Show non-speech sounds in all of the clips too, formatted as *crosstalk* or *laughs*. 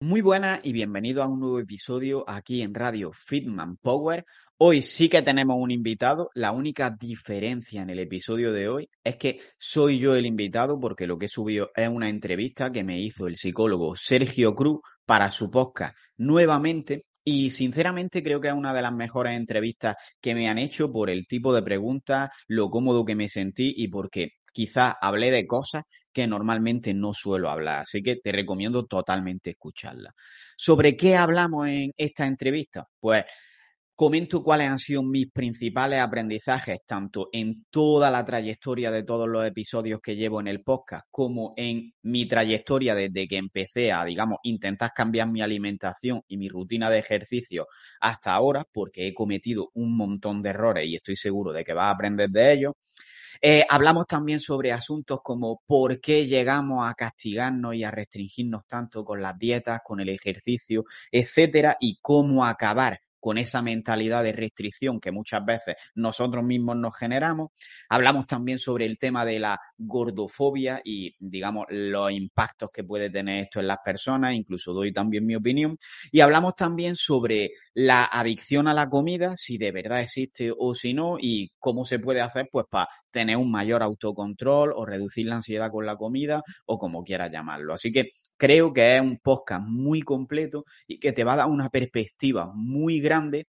Muy buenas y bienvenido a un nuevo episodio aquí en Radio Fitman Power. Hoy sí que tenemos un invitado. La única diferencia en el episodio de hoy es que soy yo el invitado porque lo que he subido es una entrevista que me hizo el psicólogo Sergio Cruz para su podcast nuevamente. Y sinceramente creo que es una de las mejores entrevistas que me han hecho por el tipo de preguntas, lo cómodo que me sentí y porque quizás hablé de cosas que normalmente no suelo hablar, así que te recomiendo totalmente escucharla. ¿Sobre qué hablamos en esta entrevista? Pues comento cuáles han sido mis principales aprendizajes, tanto en toda la trayectoria de todos los episodios que llevo en el podcast, como en mi trayectoria desde que empecé a, digamos, intentar cambiar mi alimentación y mi rutina de ejercicio hasta ahora, porque he cometido un montón de errores y estoy seguro de que vas a aprender de ellos. Eh, hablamos también sobre asuntos como por qué llegamos a castigarnos y a restringirnos tanto con las dietas, con el ejercicio, etcétera, y cómo acabar con esa mentalidad de restricción que muchas veces nosotros mismos nos generamos. Hablamos también sobre el tema de la gordofobia y, digamos, los impactos que puede tener esto en las personas, incluso doy también mi opinión. Y hablamos también sobre la adicción a la comida, si de verdad existe o si no, y cómo se puede hacer, pues, para tener un mayor autocontrol o reducir la ansiedad con la comida o como quieras llamarlo. Así que creo que es un podcast muy completo y que te va a dar una perspectiva muy grande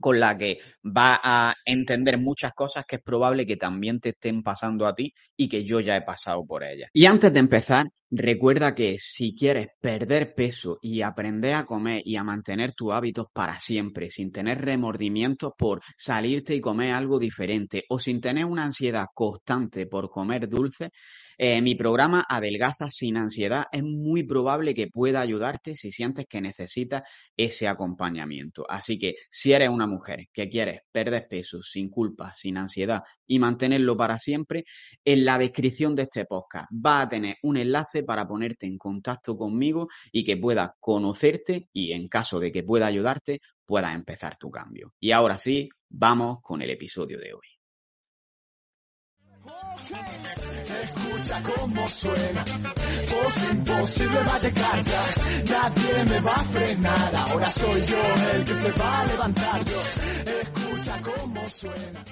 con la que va a entender muchas cosas que es probable que también te estén pasando a ti y que yo ya he pasado por ellas. Y antes de empezar, recuerda que si quieres perder peso y aprender a comer y a mantener tus hábitos para siempre, sin tener remordimientos por salirte y comer algo diferente o sin tener una ansiedad constante por comer dulce, eh, mi programa Adelgaza sin ansiedad es muy probable que pueda ayudarte si sientes que necesitas ese acompañamiento. Así que si eres una mujer que quieres perder peso sin culpa, sin ansiedad y mantenerlo para siempre, en la descripción de este podcast va a tener un enlace para ponerte en contacto conmigo y que pueda conocerte y en caso de que pueda ayudarte, puedas empezar tu cambio. Y ahora sí, vamos con el episodio de hoy. Escucha ahora soy yo el que se va a levantar. Yo, escucha suena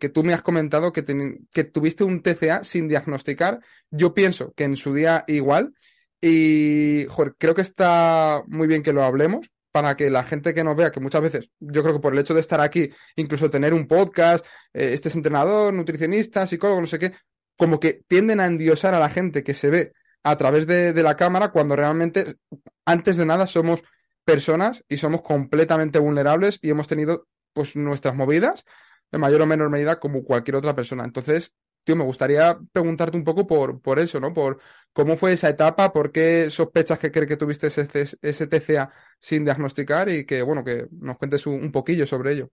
que tú me has comentado que, que, tuviste un TCA sin diagnosticar. Yo pienso que en su día igual. Y creo que está muy bien que lo hablemos para que la gente que nos vea, que muchas veces, yo creo que por el hecho de estar aquí, incluso tener un podcast, eh, este es entrenador, nutricionista, psicólogo, no sé qué, como que tienden a endiosar a la gente que se ve a través de, la cámara cuando realmente, antes de nada, somos personas y somos completamente vulnerables y hemos tenido pues nuestras movidas en mayor o menor medida como cualquier otra persona. Entonces, tío, me gustaría preguntarte un poco por, por eso, ¿no? Por cómo fue esa etapa, por qué sospechas que crees que tuviste ese, ese TCA sin diagnosticar y que, bueno, que nos cuentes un poquillo sobre ello.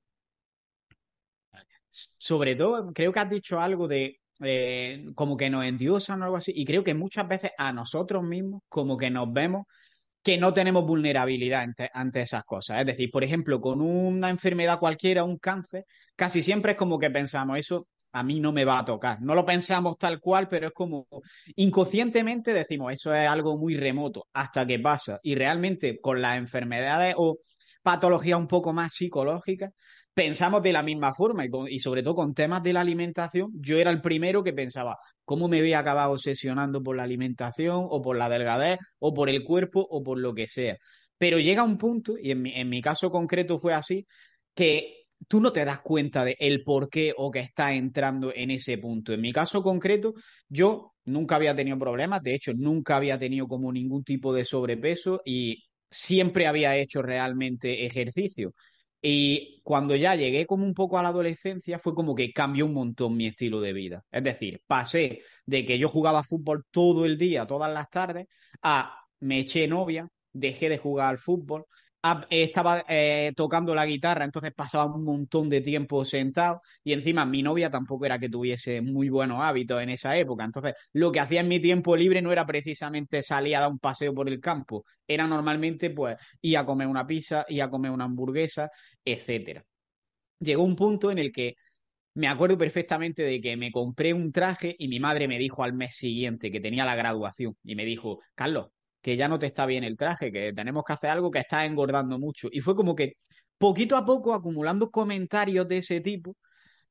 Sobre todo, creo que has dicho algo de eh, como que nos endiosan o algo así. Y creo que muchas veces a nosotros mismos como que nos vemos que no tenemos vulnerabilidad ante, esas cosas. Es decir, por ejemplo, con una enfermedad cualquiera, un cáncer, casi siempre es como que pensamos, eso a mí no me va a tocar. No lo pensamos tal cual, pero es como inconscientemente decimos, eso es algo muy remoto, hasta que pasa. Y realmente con las enfermedades o patologías un poco más psicológicas, pensamos de la misma forma y, sobre todo con temas de la alimentación, yo era el primero que pensaba, ¿cómo me voy a acabar obsesionando por la alimentación o por la delgadez o por el cuerpo o por lo que sea? Pero llega un punto, y en mi, en mi caso concreto fue así, que tú no te das cuenta de el por qué o que estás entrando en ese punto. En mi caso concreto, yo nunca había tenido problemas, de hecho, nunca había tenido como ningún tipo de sobrepeso y siempre había hecho realmente ejercicio. Y cuando ya llegué como un poco a la adolescencia, fue como que cambió un montón mi estilo de vida. Es decir, pasé de que yo jugaba fútbol todo el día, todas las tardes, a me eché novia, dejé de jugar al fútbol, estaba eh, tocando la guitarra, entonces pasaba un montón de tiempo sentado y encima mi novia tampoco era que tuviese muy buenos hábitos en esa época. Entonces, lo que hacía en mi tiempo libre no era precisamente salir a dar un paseo por el campo, era normalmente pues ir a comer una pizza, ir a comer una hamburguesa, etcétera. Llegó un punto en el que me acuerdo perfectamente de que me compré un traje y mi madre me dijo al mes siguiente que tenía la graduación y me dijo, Carlos, que ya no te está bien el traje, que tenemos que hacer algo que está engordando mucho. Y fue como que poquito a poco, acumulando comentarios de ese tipo,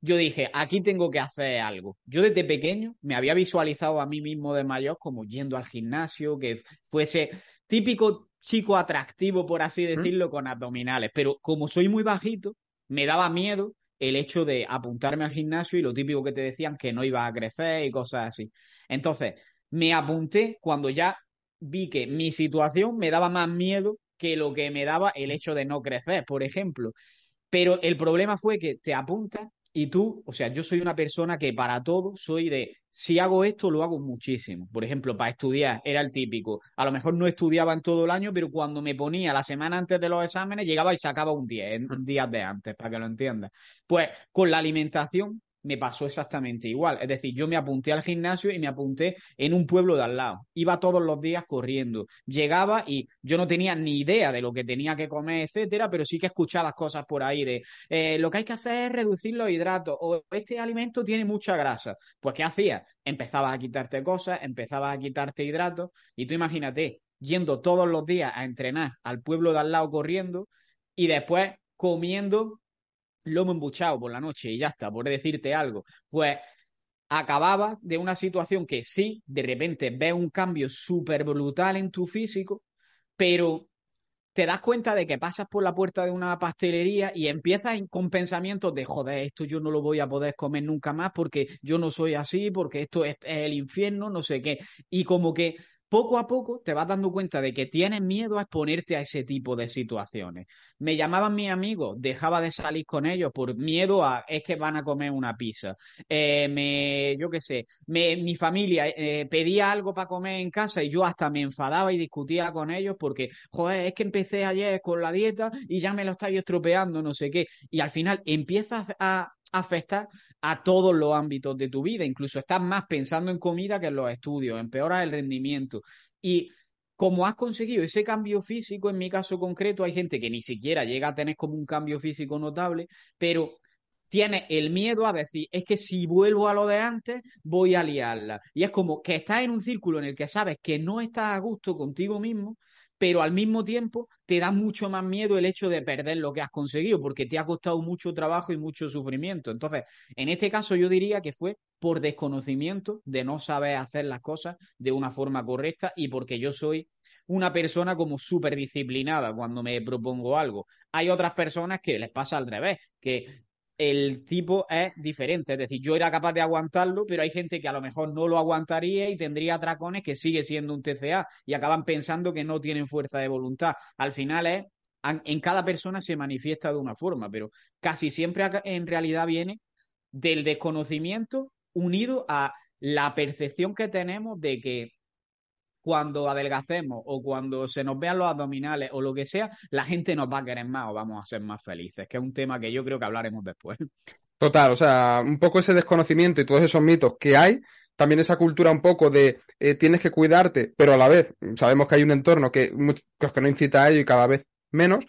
yo dije, aquí tengo que hacer algo. Yo desde pequeño me había visualizado a mí mismo de mayor como yendo al gimnasio, que fuese típico chico atractivo, por así decirlo, con abdominales. Pero como soy muy bajito, me daba miedo el hecho de apuntarme al gimnasio y lo típico que te decían que no iba a crecer y cosas así. Entonces, me apunté cuando ya vi que mi situación me daba más miedo que lo que me daba el hecho de no crecer, por ejemplo. Pero el problema fue que te apuntas y tú, o sea, yo soy una persona que para todo soy de, si hago esto, lo hago muchísimo. Por ejemplo, para estudiar era el típico. A lo mejor no estudiaba en todo el año, pero cuando me ponía la semana antes de los exámenes, llegaba y sacaba un 10, en mm. días de antes, para que lo entiendas. Pues con la alimentación me pasó exactamente igual. Es decir, yo me apunté al gimnasio y me apunté en un pueblo de al lado. Iba todos los días corriendo. Llegaba y yo no tenía ni idea de lo que tenía que comer, etcétera, pero sí que escuchaba las cosas por ahí de eh, lo que hay que hacer es reducir los hidratos o este alimento tiene mucha grasa. Pues, ¿qué hacía? Empezaba a quitarte cosas, empezaba a quitarte hidratos y tú imagínate yendo todos los días a entrenar al pueblo de al lado corriendo y después comiendo lomo embuchado por la noche y ya está, por decirte algo, pues acababa de una situación que sí, de repente ves un cambio súper brutal en tu físico, pero te das cuenta de que pasas por la puerta de una pastelería y empiezas con pensamientos de, joder, esto yo no lo voy a poder comer nunca más porque yo no soy así, porque esto es, el infierno, no sé qué. Y como que poco a poco te vas dando cuenta de que tienes miedo a exponerte a ese tipo de situaciones. Me llamaban mis amigos, dejaba de salir con ellos por miedo a es que van a comer una pizza. Eh, me, yo qué sé, mi familia eh, pedía algo para comer en casa y yo hasta me enfadaba y discutía con ellos porque, joder, es que empecé ayer con la dieta y ya me lo estáis estropeando, no sé qué. Y al final empiezas a afectar a todos los ámbitos de tu vida. Incluso estás más pensando en comida que en los estudios, empeoras el rendimiento. Y como has conseguido ese cambio físico, en mi caso concreto, hay gente que ni siquiera llega a tener como un cambio físico notable, pero tiene el miedo a decir, es que si vuelvo a lo de antes, voy a liarla. Y es como que estás en un círculo en el que sabes que no estás a gusto contigo mismo pero al mismo tiempo te da mucho más miedo el hecho de perder lo que has conseguido, porque te ha costado mucho trabajo y mucho sufrimiento. Entonces, en este caso yo diría que fue por desconocimiento de no saber hacer las cosas de una forma correcta y porque yo soy una persona como súper disciplinada cuando me propongo algo. Hay otras personas que les pasa al revés, que el tipo es diferente. Es decir, yo era capaz de aguantarlo, pero hay gente que a lo mejor no lo aguantaría y tendría atracones que sigue siendo un TCA y acaban pensando que no tienen fuerza de voluntad. Al final es, en cada persona se manifiesta de una forma, pero casi siempre en realidad viene del desconocimiento unido a la percepción que tenemos de que cuando adelgacemos o cuando se nos vean los abdominales o lo que sea, la gente nos va a querer más o vamos a ser más felices, que es un tema que yo creo que hablaremos después. *laughs* Total, o sea, un poco ese desconocimiento y todos esos mitos que hay, también esa cultura un poco de eh, tienes que cuidarte, pero a la vez sabemos que hay un entorno que, que no incita a ello y cada vez menos,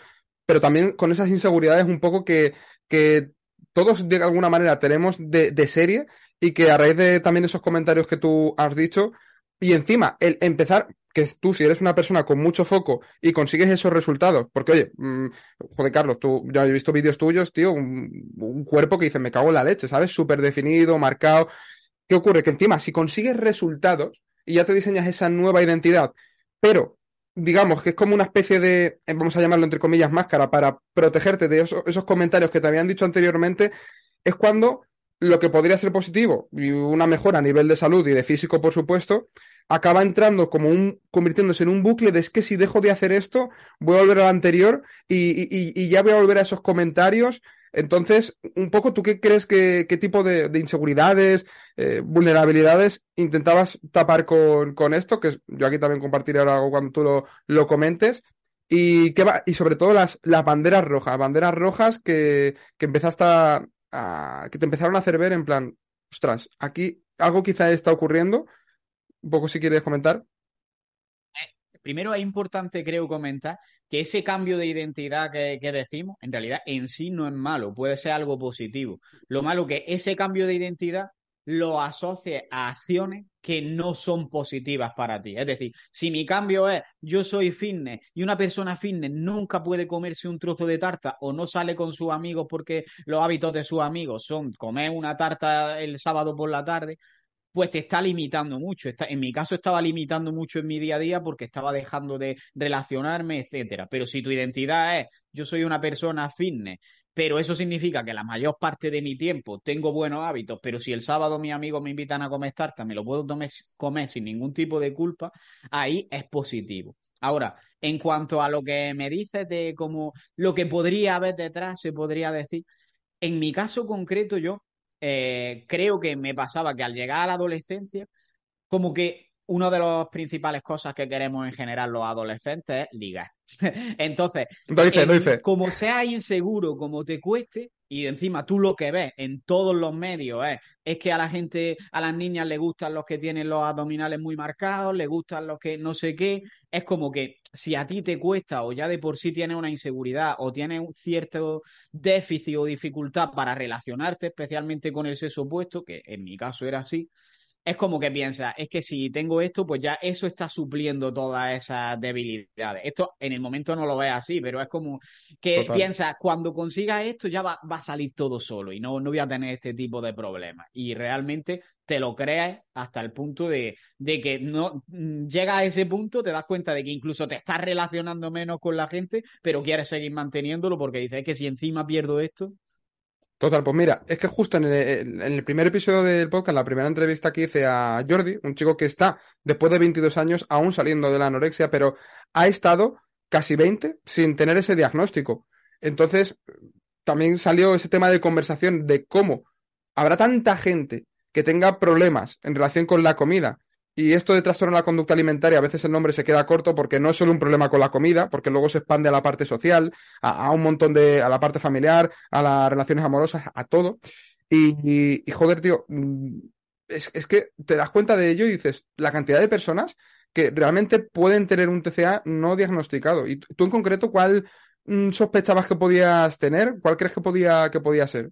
pero también con esas inseguridades un poco que, que todos de alguna manera tenemos de, de serie y que a raíz de también esos comentarios que tú has dicho, y encima, el empezar, que tú si eres una persona con mucho foco y consigues esos resultados, porque oye, mm, joder Carlos, tú ya he visto vídeos tuyos, tío, un, cuerpo que dice, me cago en la leche, ¿sabes? Súper definido, marcado. ¿Qué ocurre? Que encima, si consigues resultados y ya te diseñas esa nueva identidad, pero digamos que es como una especie de, eh, vamos a llamarlo entre comillas, máscara para protegerte de esos comentarios que te habían dicho anteriormente, es cuando lo que podría ser positivo y una mejora a nivel de salud y de físico, por supuesto, acaba entrando como un, convirtiéndose en un bucle de es que si dejo de hacer esto, voy a volver al anterior y, ya voy a volver a esos comentarios. Entonces, un poco, ¿tú qué crees que qué tipo de, inseguridades, eh, vulnerabilidades intentabas tapar con, con, esto? Que yo aquí también compartiré ahora algo cuando tú lo, lo comentes. Y, qué va, y sobre todo las, las banderas rojas, banderas rojas que, que empezaste a, que te empezaron a hacer ver en plan, ostras, aquí algo quizá está ocurriendo. Un poco si quieres comentar. Primero es importante, creo, comentar que ese cambio de identidad que, decimos, en realidad en sí no es malo, puede ser algo positivo. Lo malo que ese cambio de identidad lo asocie a acciones que no son positivas para ti. Es decir, si mi cambio es yo soy fitness y una persona fitness nunca puede comerse un trozo de tarta o no sale con sus amigos porque los hábitos de sus amigos son comer una tarta el sábado por la tarde, pues te está limitando mucho. en mi caso estaba limitando mucho en mi día a día porque estaba dejando de relacionarme, etcétera. Pero si tu identidad es yo soy una persona fitness, pero eso significa que la mayor parte de mi tiempo tengo buenos hábitos, pero si el sábado mis amigos me invitan a comer tarta, me lo puedo comer sin ningún tipo de culpa, ahí es positivo. Ahora, en cuanto a lo que me dices de cómo lo que podría haber detrás, se podría decir, en mi caso concreto yo eh, creo que me pasaba que al llegar a la adolescencia, como que una de las principales cosas que queremos en general los adolescentes es ligar. *laughs* Entonces, como sea inseguro, como te cueste, y encima tú lo que ves en todos los medios es, es que a la gente, a las niñas le gustan los que tienen los abdominales muy marcados, le gustan los que no sé qué, es como que si a ti te cuesta o ya de por sí tienes una inseguridad o tienes un cierto déficit o dificultad para relacionarte especialmente con el sexo opuesto, que en mi caso era así, es como que piensa, es que si tengo esto, pues ya eso está supliendo todas esas debilidades. Esto en el momento no lo ves así, pero es como que piensas, cuando consigas esto ya va, a salir todo solo y no, no voy a tener este tipo de problemas. Y realmente te lo crees hasta el punto de, de que no mm, llega a ese punto, te das cuenta de que incluso te estás relacionando menos con la gente, pero quieres seguir manteniéndolo porque dices, es que si encima pierdo esto, Total, pues mira, es que justo en el, primer episodio del podcast, la primera entrevista que hice a Jordi, un chico que está después de 22 años aún saliendo de la anorexia, pero ha estado casi 20 sin tener ese diagnóstico. Entonces, también salió ese tema de conversación de cómo habrá tanta gente que tenga problemas en relación con la comida y esto de trastorno de la conducta alimentaria, a veces el nombre se queda corto porque no es solo un problema con la comida, porque luego se expande a la parte social, a, un montón de, a la parte familiar, a las relaciones amorosas, a todo. Y, joder, tío, mm, es, que te das cuenta de ello y dices, la cantidad de personas que realmente pueden tener un TCA no diagnosticado. Y tú en concreto, ¿cuál mm, sospechabas que podías tener? ¿Cuál crees que podía, que podía ser?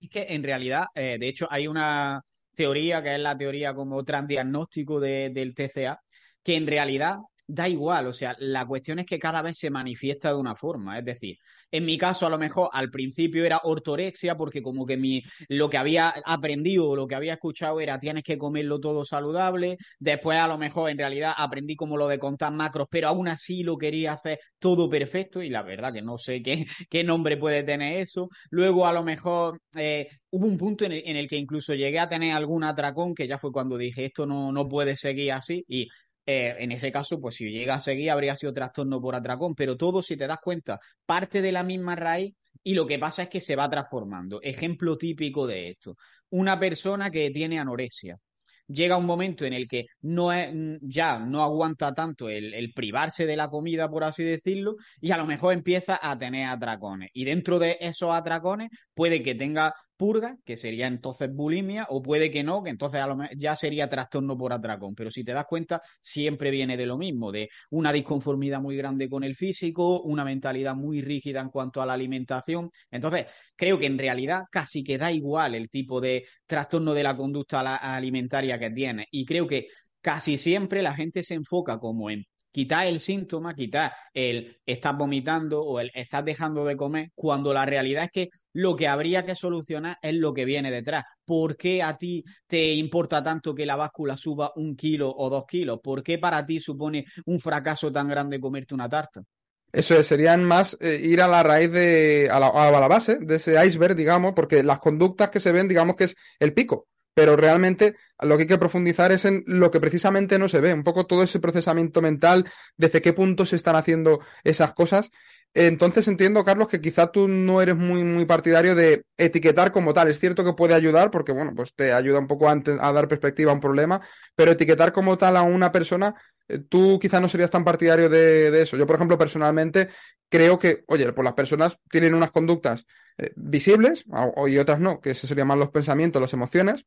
Es que en realidad, eh, de hecho, hay una, teoría, que es la teoría como transdiagnóstico de, del TCA, que en realidad da igual, o sea, la cuestión es que cada vez se manifiesta de una forma, es decir, en mi caso a lo mejor al principio era ortorexia porque como que mi lo que había aprendido lo que había escuchado era tienes que comerlo todo saludable, después a lo mejor en realidad aprendí como lo de contar macros, pero aún así lo quería hacer todo perfecto y la verdad que no sé qué, *laughs* qué nombre puede tener eso, luego a lo mejor eh, hubo un punto en el, en el, que incluso llegué a tener algún atracón que ya fue cuando dije esto no, no puede seguir así y eh, en ese caso, pues si llega a seguir, habría sido trastorno por atracón, pero todo, si te das cuenta, parte de la misma raíz y lo que pasa es que se va transformando. Ejemplo típico de esto, una persona que tiene anorexia. Llega un momento en el que no es, ya no aguanta tanto el, el privarse de la comida, por así decirlo, y a lo mejor empieza a tener atracones. Y dentro de esos atracones puede que tenga purga, que sería entonces bulimia, o puede que no, que entonces a lo ya sería trastorno por atracón. Pero si te das cuenta, siempre viene de lo mismo, de una disconformidad muy grande con el físico, una mentalidad muy rígida en cuanto a la alimentación. Entonces, creo que en realidad casi que da igual el tipo de trastorno de la conducta alimentaria que tiene. Y creo que casi siempre la gente se enfoca como en quitar el síntoma, quitar el estás vomitando o el estás dejando de comer, cuando la realidad es que lo que habría que solucionar es lo que viene detrás. ¿Por qué a ti te importa tanto que la báscula suba un kilo o dos kilos? ¿Por qué para ti supone un fracaso tan grande comerte una tarta? Eso serían más eh, ir a la raíz de, a la, a la base de ese iceberg, digamos, porque las conductas que se ven, digamos que es el pico pero realmente lo que hay que profundizar es en lo que precisamente no se ve, un poco todo ese procesamiento mental, desde qué punto se están haciendo esas cosas. Entonces entiendo, Carlos, que quizá tú no eres muy, muy partidario de etiquetar como tal. Es cierto que puede ayudar porque, bueno, pues te ayuda un poco a, a dar perspectiva a un problema, pero etiquetar como tal a una persona, eh, tú quizá no serías tan partidario de, eso. Yo, por ejemplo, personalmente creo que, oye, pues las personas tienen unas conductas eh, visibles y otras no, que ese serían más los pensamientos, las emociones,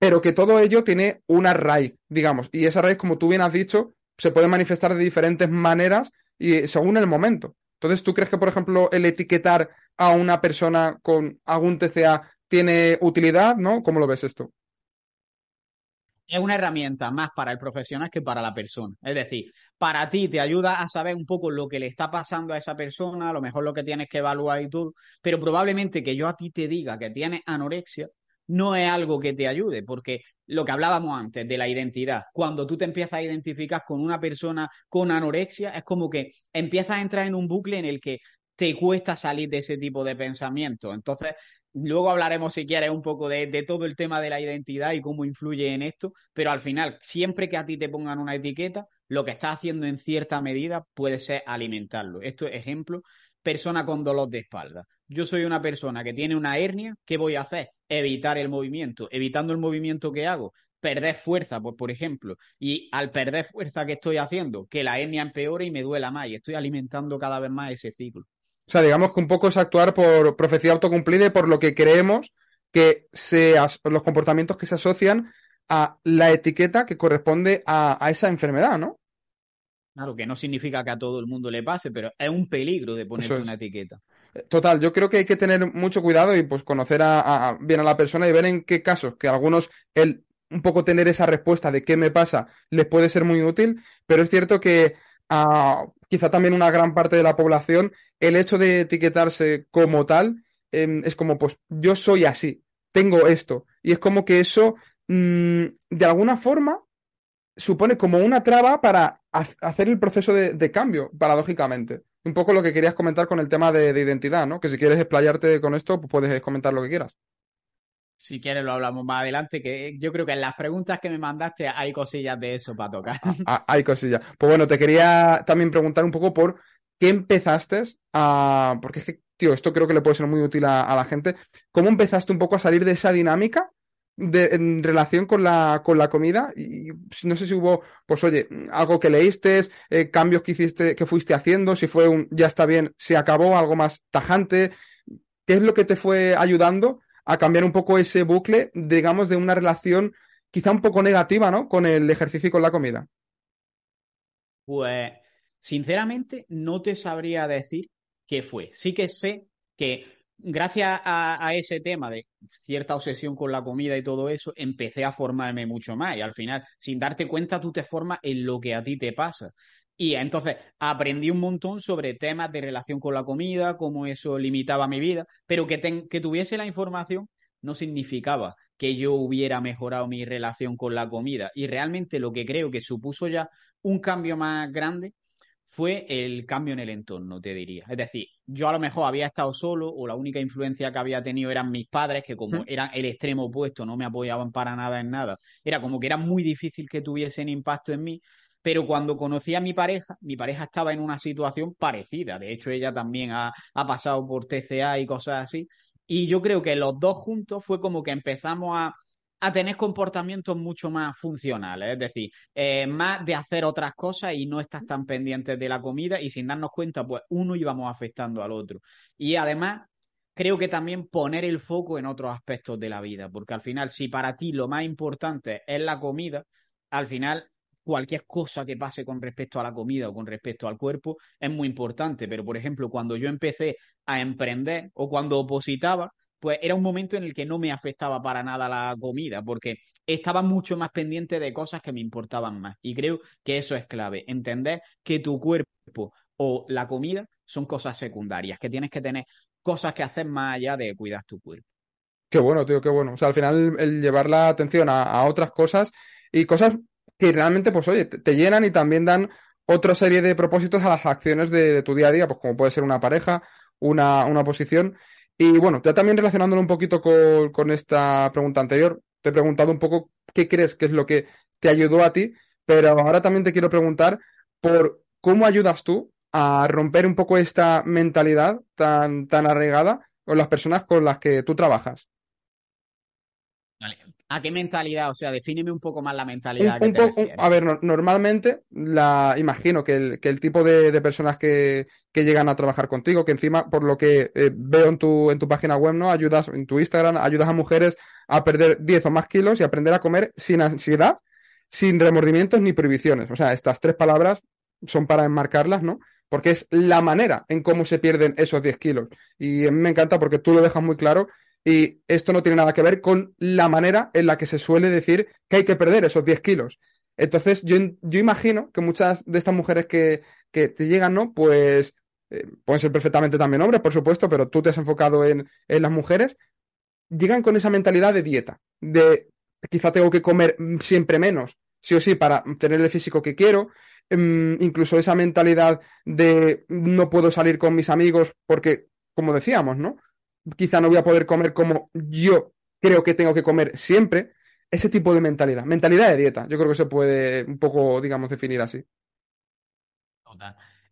pero que todo ello tiene una raíz, digamos, y esa raíz, como tú bien has dicho, se puede manifestar de diferentes maneras y según el momento. Entonces, ¿tú crees que, por ejemplo, el etiquetar a una persona con algún TCA tiene utilidad, ¿no? ¿Cómo lo ves esto? Es una herramienta más para el profesional que para la persona. Es decir, para ti te ayuda a saber un poco lo que le está pasando a esa persona, a lo mejor lo que tienes que evaluar y todo, pero probablemente que yo a ti te diga que tienes anorexia no es algo que te ayude, porque lo que hablábamos antes de la identidad, cuando tú te empiezas a identificar con una persona con anorexia, es como que empiezas a entrar en un bucle en el que te cuesta salir de ese tipo de pensamiento. Entonces, luego hablaremos, si quieres, un poco de, de, todo el tema de la identidad y cómo influye en esto, pero al final, siempre que a ti te pongan una etiqueta, lo que estás haciendo en cierta medida puede ser alimentarlo. Esto es ejemplo, persona con dolor de espalda. Yo soy una persona que tiene una hernia, ¿qué voy a hacer? Evitar el movimiento. Evitando el movimiento que hago, perder fuerza, pues, por ejemplo, y al perder fuerza que estoy haciendo, que la hernia empeore y me duela más, y estoy alimentando cada vez más ese ciclo. O sea, digamos que un poco es actuar por profecía autocumplida y por lo que creemos que se los comportamientos que se asocian a la etiqueta que corresponde a, a esa enfermedad, ¿no? Claro, que no significa que a todo el mundo le pase, pero es un peligro de ponerse una etiqueta. Total, yo creo que hay que tener mucho cuidado y pues conocer a, bien a la persona y ver en qué casos, que algunos el un poco tener esa respuesta de qué me pasa les puede ser muy útil, pero es cierto que quizá también una gran parte de la población el hecho de etiquetarse como tal em, es como pues yo soy así, tengo esto y es como que eso mmm, de alguna forma supone como una traba para hacer el proceso de, cambio, paradójicamente. Un poco lo que querías comentar con el tema de, identidad, ¿no? Que si quieres explayarte con esto, pues puedes comentar lo que quieras. Si quieres lo hablamos más adelante, que yo creo que en las preguntas que me mandaste hay cosillas de eso para tocar. Ah, ah, hay cosillas. Pues bueno, te quería también preguntar un poco por qué empezaste a... Porque es que, tío, esto creo que le puede ser muy útil a la gente. ¿Cómo empezaste un poco a salir de esa dinámica en relación con la, con la comida y no sé si hubo, pues oye, algo que leíste, eh, cambios que hiciste, que fuiste haciendo, si fue un ya está bien, si acabó, algo más tajante, ¿qué es lo que te fue ayudando a cambiar un poco ese bucle, digamos, de una relación quizá un poco negativa, ¿no? Con el ejercicio y con la comida. Pues, sinceramente, no te sabría decir qué fue. Sí que sé que gracias a, ese tema de cierta obsesión con la comida y todo eso, empecé a formarme mucho más. Y al final, sin darte cuenta, tú te formas en lo que a ti te pasa. Y entonces aprendí un montón sobre temas de relación con la comida, cómo eso limitaba mi vida, pero que, que tuviese la información no significaba que yo hubiera mejorado mi relación con la comida. Y realmente lo que creo que supuso ya un cambio más grande fue el cambio en el entorno, te diría. Es decir, yo a lo mejor había estado solo o la única influencia que había tenido eran mis padres, que como eran el extremo opuesto, no me apoyaban para nada en nada. Era como que era muy difícil que tuviesen impacto en mí. Pero cuando conocí a mi pareja, mi pareja estaba en una situación parecida. De hecho, ella también ha, ha pasado por TCA y cosas así. Y yo creo que los dos juntos fue como que empezamos a, a tener comportamientos mucho más funcionales, es decir, eh, más de hacer otras cosas y no estar tan pendientes de la comida y sin darnos cuenta, pues uno íbamos afectando al otro. Y además, creo que también poner el foco en otros aspectos de la vida, porque al final, si para ti lo más importante es la comida, al final cualquier cosa que pase con respecto a la comida o con respecto al cuerpo es muy importante. Pero, por ejemplo, cuando yo empecé a emprender o cuando opositaba, pues era un momento en el que no me afectaba para nada la comida, porque estaba mucho más pendiente de cosas que me importaban más. Y creo que eso es clave, entender que tu cuerpo o la comida son cosas secundarias, que tienes que tener cosas que hacer más allá de cuidar tu cuerpo. Qué bueno, tío, qué bueno. O sea, al final el llevar la atención a, otras cosas y cosas que realmente, pues oye, te, llenan y también dan otra serie de propósitos a las acciones de, tu día a día, pues como puede ser una pareja, una, una posición. Y bueno, ya también relacionándolo un poquito con, esta pregunta anterior, te he preguntado un poco qué crees que es lo que te ayudó a ti, pero ahora también te quiero preguntar por cómo ayudas tú a romper un poco esta mentalidad tan, tan arraigada con las personas con las que tú trabajas? ¿A qué mentalidad? O sea, defíneme un poco más la mentalidad. que te a ver, normalmente la, imagino que el, que el tipo de, personas que, que, llegan a trabajar contigo, que encima, por lo que eh, veo en tu, en tu página web, ¿no? Ayudas, en tu Instagram, ayudas a mujeres a perder 10 o más kilos y aprender a comer sin ansiedad, sin remordimientos ni prohibiciones. O sea, estas tres palabras son para enmarcarlas, ¿no? Porque es la manera en cómo se pierden esos 10 kilos. Y me encanta porque tú lo dejas muy claro y esto no tiene nada que ver con la manera en la que se suele decir que hay que perder esos 10 kilos. Entonces, yo, yo imagino que muchas de estas mujeres que, que te llegan, ¿no? Pues eh, pueden ser perfectamente también hombres, por supuesto, pero tú te has enfocado en, en las mujeres, llegan con esa mentalidad de dieta, de quizá tengo que comer siempre menos, sí o sí, para tener el físico que quiero, mm, incluso esa mentalidad de no puedo salir con mis amigos porque, como decíamos, ¿no? Quizá no voy a poder comer como yo creo que tengo que comer siempre. Ese tipo de mentalidad, mentalidad de dieta, yo creo que se puede un poco, digamos, definir así.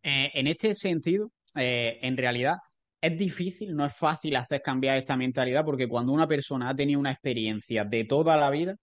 Eh, en este sentido, eh, en realidad, es difícil, no es fácil hacer cambiar esta mentalidad porque cuando una persona ha tenido una experiencia de toda la vida,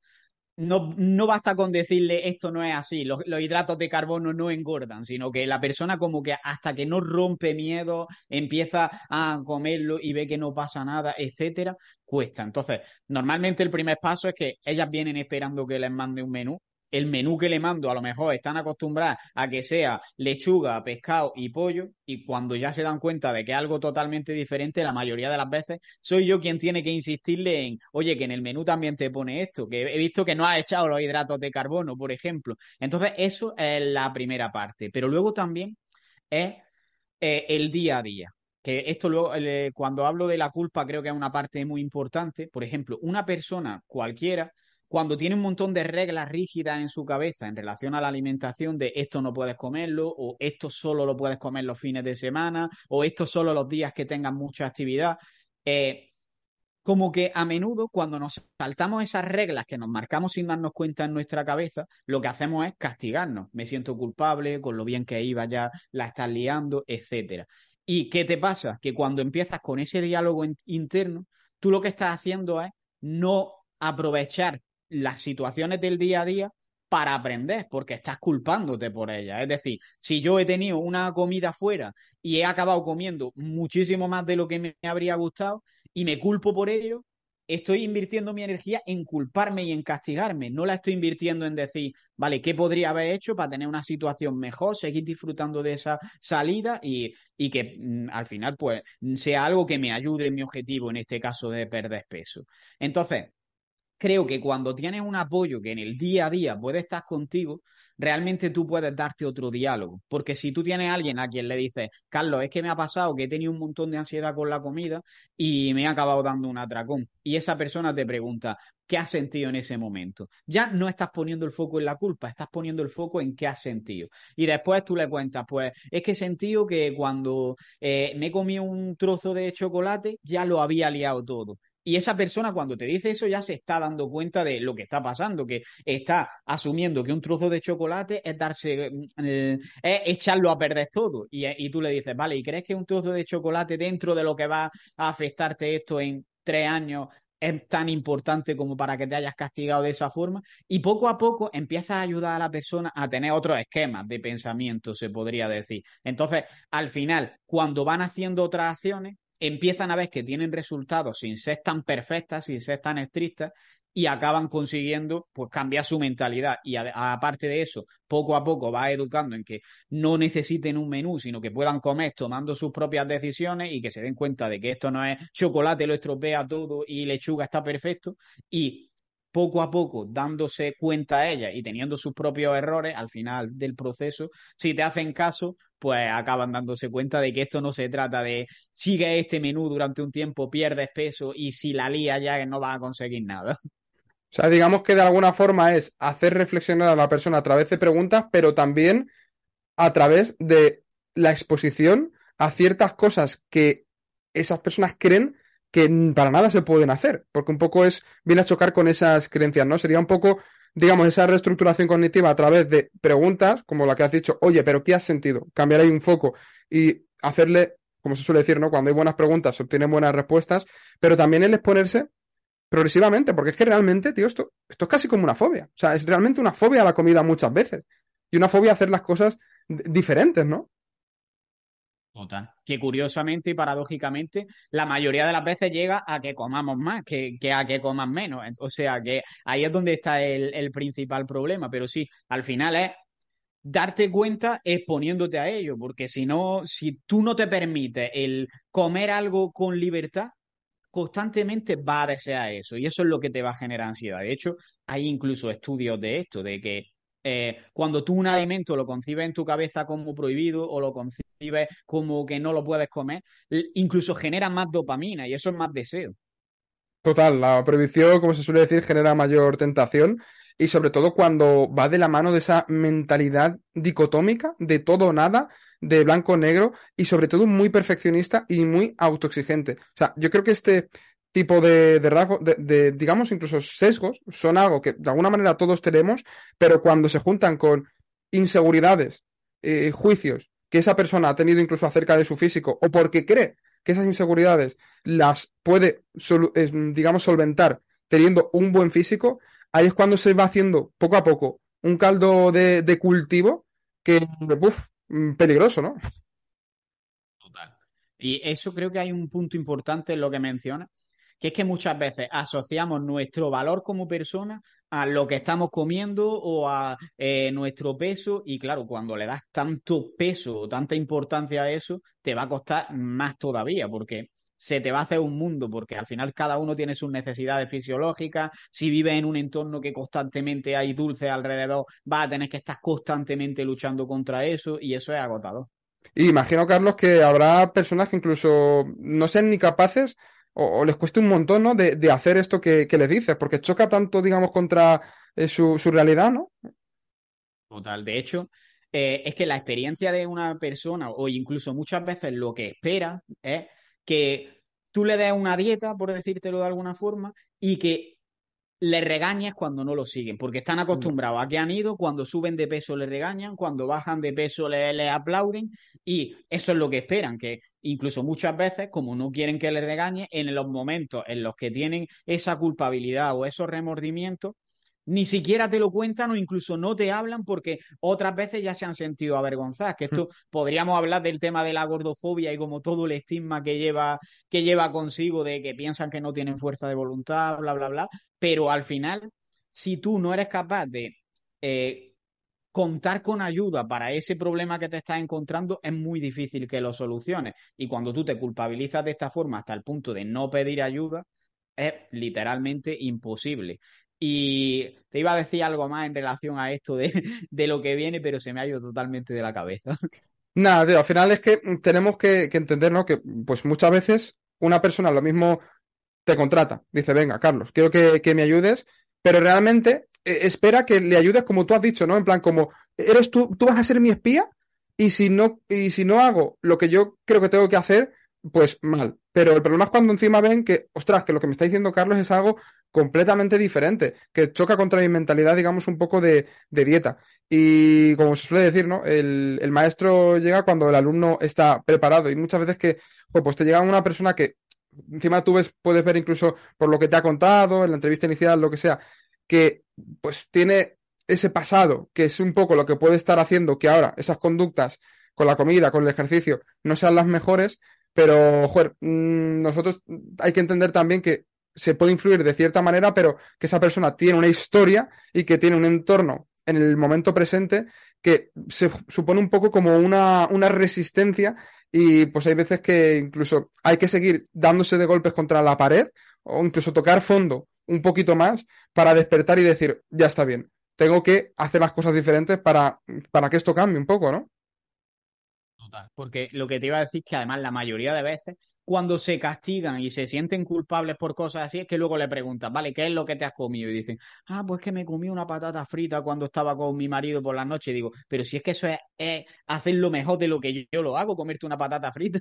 no, no basta con decirle esto no es así, los, hidratos de carbono no engordan, sino que la persona como que hasta que no rompe miedo, empieza a comerlo y ve que no pasa nada, etcétera, cuesta. Entonces, normalmente el primer paso es que ellas vienen esperando que les mande un menú el menú que le mando a lo mejor están acostumbradas a que sea lechuga, pescado y pollo y cuando ya se dan cuenta de que es algo totalmente diferente, la mayoría de las veces soy yo quien tiene que insistirle en, oye, que en el menú también te pone esto, que he visto que no has echado los hidratos de carbono, por ejemplo. Entonces, eso es la primera parte, pero luego también es eh, el día a día que esto luego, cuando hablo de la culpa creo que es una parte muy importante. Por ejemplo, una persona cualquiera cuando tiene un montón de reglas rígidas en su cabeza en relación a la alimentación de esto no puedes comerlo o esto solo lo puedes comer los fines de semana o esto solo los días que tengan mucha actividad, eh, como que a menudo cuando nos saltamos esas reglas que nos marcamos sin darnos cuenta en nuestra cabeza, lo que hacemos es castigarnos. Me siento culpable, con lo bien que iba ya la estás liando, etcétera. ¿Y qué te pasa? Que cuando empiezas con ese diálogo interno, tú lo que estás haciendo es no aprovechar las situaciones del día a día para aprender, porque estás culpándote por ellas. Es decir, si yo he tenido una comida fuera y he acabado comiendo muchísimo más de lo que me habría gustado y me culpo por ello, estoy invirtiendo mi energía en culparme y en castigarme. No la estoy invirtiendo en decir, vale, ¿qué podría haber hecho para tener una situación mejor, seguir disfrutando de esa salida y, y que mm, al final pues sea algo que me ayude en mi objetivo, en este caso de perder peso? Entonces, creo que cuando tienes un apoyo que en el día a día puede estar contigo, realmente tú puedes darte otro diálogo. Porque si tú tienes a alguien a quien le dices, Carlos, es que me ha pasado que he tenido un montón de ansiedad con la comida y me ha acabado dando un atracón. Y esa persona te pregunta, ¿qué has sentido en ese momento? Ya no estás poniendo el foco en la culpa, estás poniendo el foco en qué has sentido. Y después tú le cuentas, pues es que he sentido que cuando eh, me comí un trozo de chocolate ya lo había liado todo. Y esa persona cuando te dice eso ya se está dando cuenta de lo que está pasando, que está asumiendo que un trozo de chocolate es darse, mm, es echarlo a perder todo. Y, y tú le dices, vale, ¿y crees que un trozo de chocolate dentro de lo que va a afectarte esto en tres años es tan importante como para que te hayas castigado de esa forma? Y poco a poco empiezas a ayudar a la persona a tener otros esquemas de pensamiento, se podría decir. Entonces, al final, cuando van haciendo otras acciones, empiezan a ver que tienen resultados sin ser tan perfectas, sin ser tan estrictas, y acaban consiguiendo pues cambiar su mentalidad. Y aparte de eso poco a poco va educando en que no necesiten un menú sino que puedan comer tomando sus propias decisiones y que se den cuenta de que esto no es chocolate lo estropea todo y lechuga está perfecto. Y poco a poco dándose cuenta a ella y teniendo sus propios errores al final del proceso, si te hacen caso, pues acaban dándose cuenta de que esto no se trata de sigue este menú durante un tiempo, pierdes peso y si la lía ya no vas a conseguir nada. *laughs* O sea, digamos que de alguna forma es hacer reflexionar a la persona a través de preguntas, pero también a través de la exposición a ciertas cosas que esas personas creen que para nada se pueden hacer, porque un poco es, viene a chocar con esas creencias, ¿no? Sería un poco digamos, esa reestructuración cognitiva a través de preguntas, como la que has dicho, oye, pero ¿qué has sentido? Cambiar ahí un foco y hacerle, como se suele decir, ¿no? Cuando hay buenas preguntas se obtienen buenas respuestas, pero también el exponerse progresivamente, porque es que realmente, tío, esto, esto es casi como una fobia. O sea, es realmente una fobia a la comida muchas veces. Y una fobia a hacer las cosas diferentes, ¿no? Total. Que curiosamente y paradójicamente, la mayoría de las veces llega a que comamos más que, a que comas menos. O sea, que ahí es donde está el, el principal problema. Pero sí, al final es darte cuenta exponiéndote a ello, porque si no, si tú no te permites el comer algo con libertad, constantemente va a desear eso y eso es lo que te va a generar ansiedad. De hecho, hay incluso estudios de esto, de que eh, cuando tú un alimento lo concibes en tu cabeza como prohibido o lo concibes como que no lo puedes comer, incluso genera más dopamina y eso es más deseo. Total, la prohibición, como se suele decir, genera mayor tentación y sobre todo cuando va de la mano de esa mentalidad dicotómica de todo o nada, de blanco negro y sobre todo muy perfeccionista y muy autoexigente. O sea, yo creo que este tipo de, de rasgos, de, digamos incluso sesgos, son algo que de alguna manera todos tenemos, pero cuando se juntan con inseguridades, eh, juicios que esa persona ha tenido incluso acerca de su físico o porque cree que esas inseguridades las puede, digamos, solventar teniendo un buen físico, ahí es cuando se va haciendo poco a poco un caldo de, cultivo que, uff, mm, peligroso, ¿no? Total. Y eso creo que hay un punto importante en lo que menciona, que es que muchas veces asociamos nuestro valor como persona a lo que estamos comiendo o a eh, nuestro peso y claro, cuando le das tanto peso o tanta importancia a eso, te va a costar más todavía porque se te va a hacer un mundo, porque al final cada uno tiene sus necesidades fisiológicas. Si vives en un entorno que constantemente hay dulce alrededor, vas a tener que estar constantemente luchando contra eso y eso es agotador. Imagino, Carlos, que habrá personas que incluso no sean ni capaces o, les cueste un montón, ¿no? De, hacer esto que, les dices, porque choca tanto, digamos, contra eh, su, realidad, ¿no? Total. De hecho, eh, es que la experiencia de una persona, o incluso muchas veces lo que espera, es que tú le des una dieta, por decírtelo de alguna forma, y que le regañes cuando no lo siguen, porque están acostumbrados a que han ido, cuando suben de peso le regañan, cuando bajan de peso le, aplauden, y eso es lo que esperan, que incluso muchas veces, como no quieren que le regañe, en los momentos en los que tienen esa culpabilidad o esos remordimientos, ni siquiera te lo cuentan o incluso no te hablan porque otras veces ya se han sentido avergonzadas. Que esto podríamos hablar del tema de la gordofobia y como todo el estigma que lleva, que lleva consigo de que piensan que no tienen fuerza de voluntad, bla, bla, bla. Pero al final, si tú no eres capaz de eh, contar con ayuda para ese problema que te estás encontrando, es muy difícil que lo soluciones. Y cuando tú te culpabilizas de esta forma hasta el punto de no pedir ayuda, es literalmente imposible. Y te iba a decir algo más en relación a esto de, lo que viene, pero se me ha ido totalmente de la cabeza. Nada, al final es que tenemos que, entender, ¿no? Que pues muchas veces una persona lo mismo te contrata, dice, venga, Carlos, quiero que, me ayudes, pero realmente eh, espera que le ayudes como tú has dicho, ¿no? En plan, como, eres tú, tú vas a ser mi espía y si no, y si no hago lo que yo creo que tengo que hacer, pues mal. Pero el problema es cuando encima ven que, ostras, que lo que me está diciendo Carlos es algo completamente diferente, que choca contra mi mentalidad, digamos, un poco de, dieta. Y como se suele decir, ¿no? El, maestro llega cuando el alumno está preparado. Y muchas veces que, pues te llega una persona que encima tú ves, puedes ver incluso por lo que te ha contado, en la entrevista inicial, lo que sea, que pues tiene ese pasado, que es un poco lo que puede estar haciendo que ahora esas conductas con la comida, con el ejercicio, no sean las mejores, pero, joder, mm, nosotros hay que entender también que se puede influir de cierta manera, pero que esa persona tiene una historia y que tiene un entorno en el momento presente que se supone un poco como una, una resistencia y pues hay veces que incluso hay que seguir dándose de golpes contra la pared o incluso tocar fondo un poquito más para despertar y decir, ya está bien, tengo que hacer las cosas diferentes para, para que esto cambie un poco, ¿no? Total, porque lo que te iba a decir es que además la mayoría de veces cuando se castigan y se sienten culpables por cosas así, es que luego le preguntan, vale, ¿qué es lo que te has comido? Y dicen, ah, pues que me comí una patata frita cuando estaba con mi marido por la noche. Y digo, pero si es que eso es, hacer lo mejor de lo que yo, lo hago, comerte una patata frita.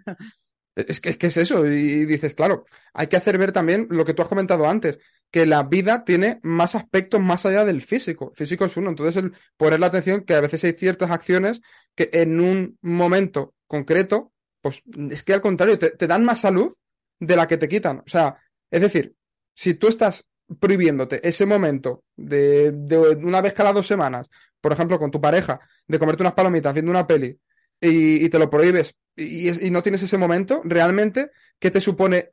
Es que, es que es eso, y dices, claro, hay que hacer ver también lo que tú has comentado antes, que la vida tiene más aspectos más allá del físico. Físico es uno. Entonces, el poner la atención que a veces hay ciertas acciones que en un momento concreto, pues es que al contrario, te, dan más salud de la que te quitan. O sea, es decir, si tú estás prohibiéndote ese momento de, una vez cada dos semanas, por ejemplo, con tu pareja, de comerte unas palomitas viendo una peli y, te lo prohíbes y, no tienes ese momento, realmente, ¿qué te supone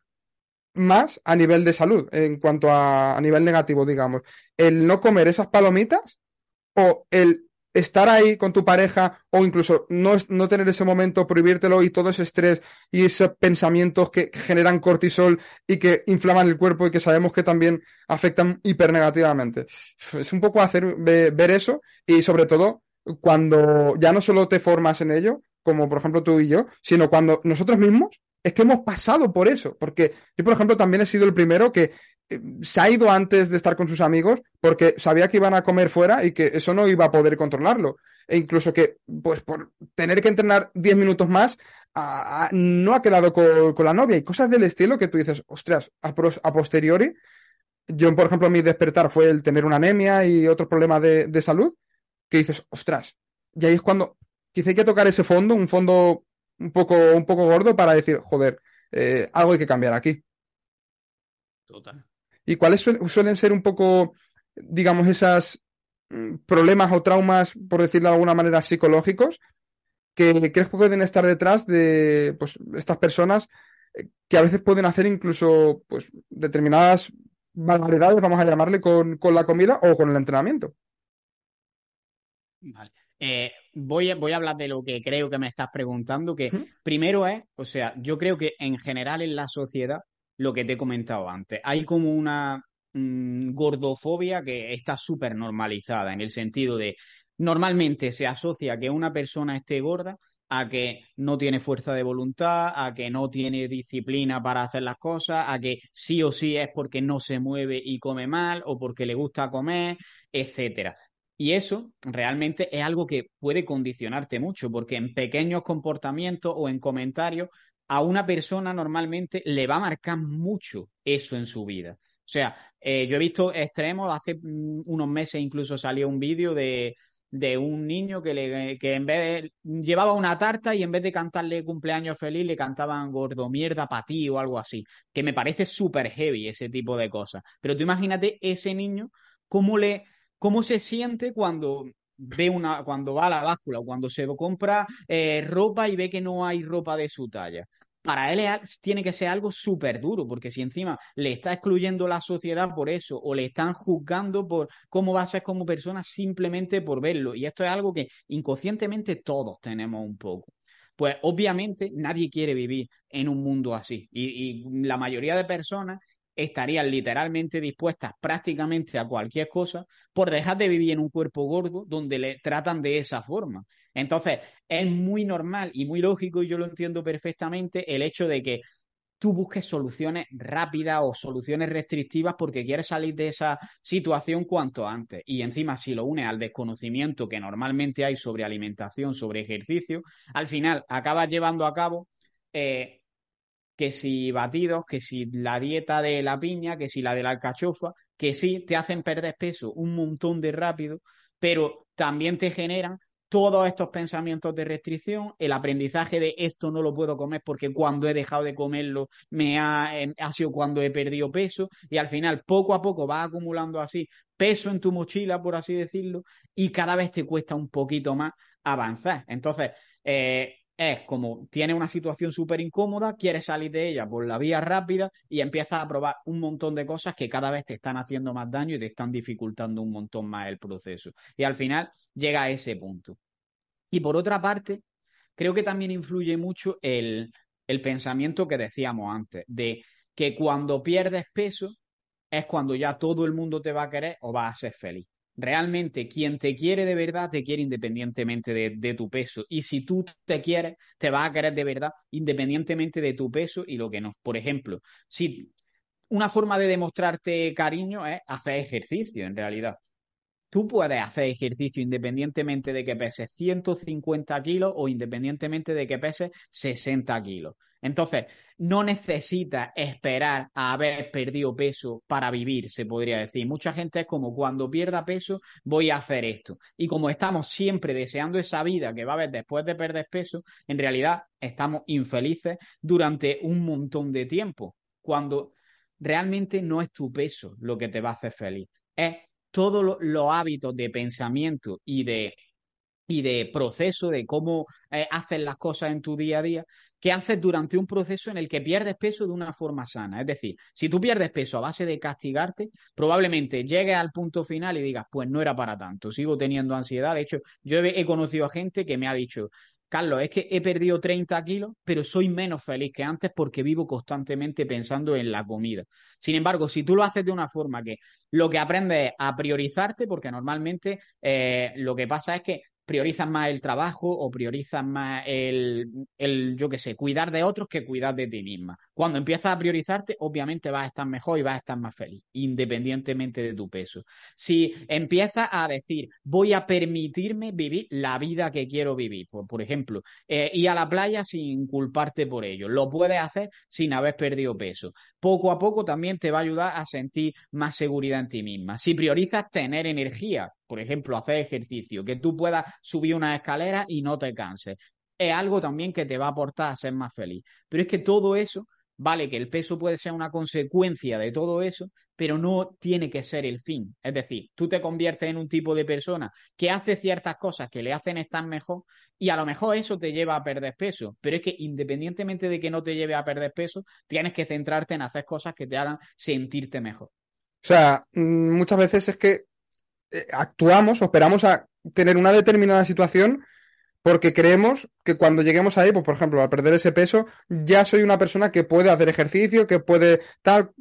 más a nivel de salud, en cuanto a nivel negativo, digamos. El no comer esas palomitas o el estar ahí con tu pareja o incluso no, no, tener ese momento, prohibírtelo y todo ese estrés y esos pensamientos que generan cortisol y que inflaman el cuerpo y que sabemos que también afectan hipernegativamente. Es un poco hacer ver eso y sobre todo cuando ya no solo te formas en ello, como por ejemplo tú y yo, sino cuando nosotros mismos es que hemos pasado por eso, porque yo, por ejemplo, también he sido el primero que se ha ido antes de estar con sus amigos porque sabía que iban a comer fuera y que eso no iba a poder controlarlo. E incluso que, pues, por tener que entrenar 10 minutos más, no ha quedado con, la novia y cosas del estilo que tú dices, ostras, a, a, posteriori, yo, por ejemplo, mi despertar fue el tener una anemia y otros problemas de, de salud, que dices, ostras, y ahí es cuando quizá hay que tocar ese fondo, un fondo un poco, un poco gordo para decir, joder, eh, algo hay que cambiar aquí. Total. ¿Y cuáles suelen ser un poco, digamos, esos mm, problemas o traumas, por decirlo de alguna manera, psicológicos, que crees que pueden estar detrás de pues, estas personas eh, que a veces pueden hacer incluso pues, determinadas barbaridades, vamos a llamarle, con, con la comida o con el entrenamiento? Vale. Eh, voy, a, voy a hablar de lo que creo que me estás preguntando, que primero es, o sea, yo creo que en general en la sociedad, lo que te he comentado antes, hay como una mm, gordofobia que está súper normalizada, en el sentido de, normalmente se asocia que una persona esté gorda a que no tiene fuerza de voluntad, a que no tiene disciplina para hacer las cosas, a que sí o sí es porque no se mueve y come mal o porque le gusta comer, etcétera. Y eso realmente es algo que puede condicionarte mucho, porque en pequeños comportamientos o en comentarios a una persona normalmente le va a marcar mucho eso en su vida. O sea, eh, yo he visto extremos, hace mm, unos meses incluso salió un vídeo de, un niño que, le, que en vez de, llevaba una tarta y en vez de cantarle cumpleaños feliz le cantaban gordo mierda para ti o algo así, que me parece súper heavy ese tipo de cosas. Pero tú imagínate ese niño, cómo le cómo se siente cuando ve una, cuando va a la báscula o cuando se compra eh, ropa y ve que no hay ropa de su talla. Para él tiene que ser algo súper duro, porque si encima le está excluyendo la sociedad por eso, o le están juzgando por cómo va a ser como persona simplemente por verlo, y esto es algo que inconscientemente todos tenemos un poco. Pues obviamente nadie quiere vivir en un mundo así, y la mayoría de personas estarían literalmente dispuestas prácticamente a cualquier cosa por dejar de vivir en un cuerpo gordo donde le tratan de esa forma. Entonces, es muy normal y muy lógico, y yo lo entiendo perfectamente, el hecho de que tú busques soluciones rápidas o soluciones restrictivas porque quieres salir de esa situación cuanto antes. Y encima, si lo unes al desconocimiento que normalmente hay sobre alimentación, sobre ejercicio, al final acabas llevando a cabo eh, que si batidos, que si la dieta de la piña, que si la de la alcachofa, que sí te hacen perder peso un montón de rápido, pero también te generan todos estos pensamientos de restricción, el aprendizaje de esto no lo puedo comer porque cuando he dejado de comerlo me ha, ha sido cuando he perdido peso y al final poco a poco vas acumulando así peso en tu mochila, por así decirlo, y cada vez te cuesta un poquito más avanzar. Entonces, eh, es como tiene una situación súper incómoda, quiere salir de ella por la vía rápida y empiezas a probar un montón de cosas que cada vez te están haciendo más daño y te están dificultando un montón más el proceso. Y al final llega a ese punto. Y por otra parte, creo que también influye mucho el, el pensamiento que decíamos antes, de que cuando pierdes peso es cuando ya todo el mundo te va a querer o vas a ser feliz realmente quien te quiere de verdad te quiere independientemente de, tu peso. Y si tú te quieres, te vas a querer de verdad independientemente de tu peso y lo que no. Por ejemplo, si una forma de demostrarte cariño es hacer ejercicio en realidad. Tú puedes hacer ejercicio independientemente de que peses 150 kilos o independientemente de que peses 60 kilos. Entonces, no necesitas esperar a haber perdido peso para vivir, se podría decir. Mucha gente es como cuando pierda peso voy a hacer esto. Y como estamos siempre deseando esa vida que va a haber después de perder peso, en realidad estamos infelices durante un montón de tiempo. Cuando realmente no es tu peso lo que te va a hacer feliz, es todos los hábitos de pensamiento y de y de proceso de cómo eh, haces las cosas en tu día a día, que haces durante un proceso en el que pierdes peso de una forma sana. Es decir, si tú pierdes peso a base de castigarte, probablemente llegues al punto final y digas, pues no era para tanto, sigo teniendo ansiedad. De hecho, yo he conocido a gente que me ha dicho, Carlos, es que he perdido 30 kilos, pero soy menos feliz que antes porque vivo constantemente pensando en la comida. Sin embargo, si tú lo haces de una forma que lo que aprendes es a priorizarte, porque normalmente eh, lo que pasa es que priorizas más el trabajo o priorizas más el, el, yo qué sé, cuidar de otros que cuidar de ti misma. Cuando empiezas a priorizarte, obviamente vas a estar mejor y vas a estar más feliz, independientemente de tu peso. Si empiezas a decir, voy a permitirme vivir la vida que quiero vivir, por, por ejemplo, eh, ir a la playa sin culparte por ello, lo puedes hacer sin haber perdido peso. Poco a poco también te va a ayudar a sentir más seguridad en ti misma. Si priorizas tener energía, por ejemplo, hacer ejercicio, que tú puedas subir una escalera y no te canses. Es algo también que te va a aportar a ser más feliz. Pero es que todo eso, vale, que el peso puede ser una consecuencia de todo eso, pero no tiene que ser el fin. Es decir, tú te conviertes en un tipo de persona que hace ciertas cosas que le hacen estar mejor y a lo mejor eso te lleva a perder peso. Pero es que independientemente de que no te lleve a perder peso, tienes que centrarte en hacer cosas que te hagan sentirte mejor. O sea, mm, muchas veces es que actuamos o esperamos a tener una determinada situación porque creemos que cuando lleguemos ahí, pues por ejemplo, a perder ese peso, ya soy una persona que puede hacer ejercicio, que puede tal,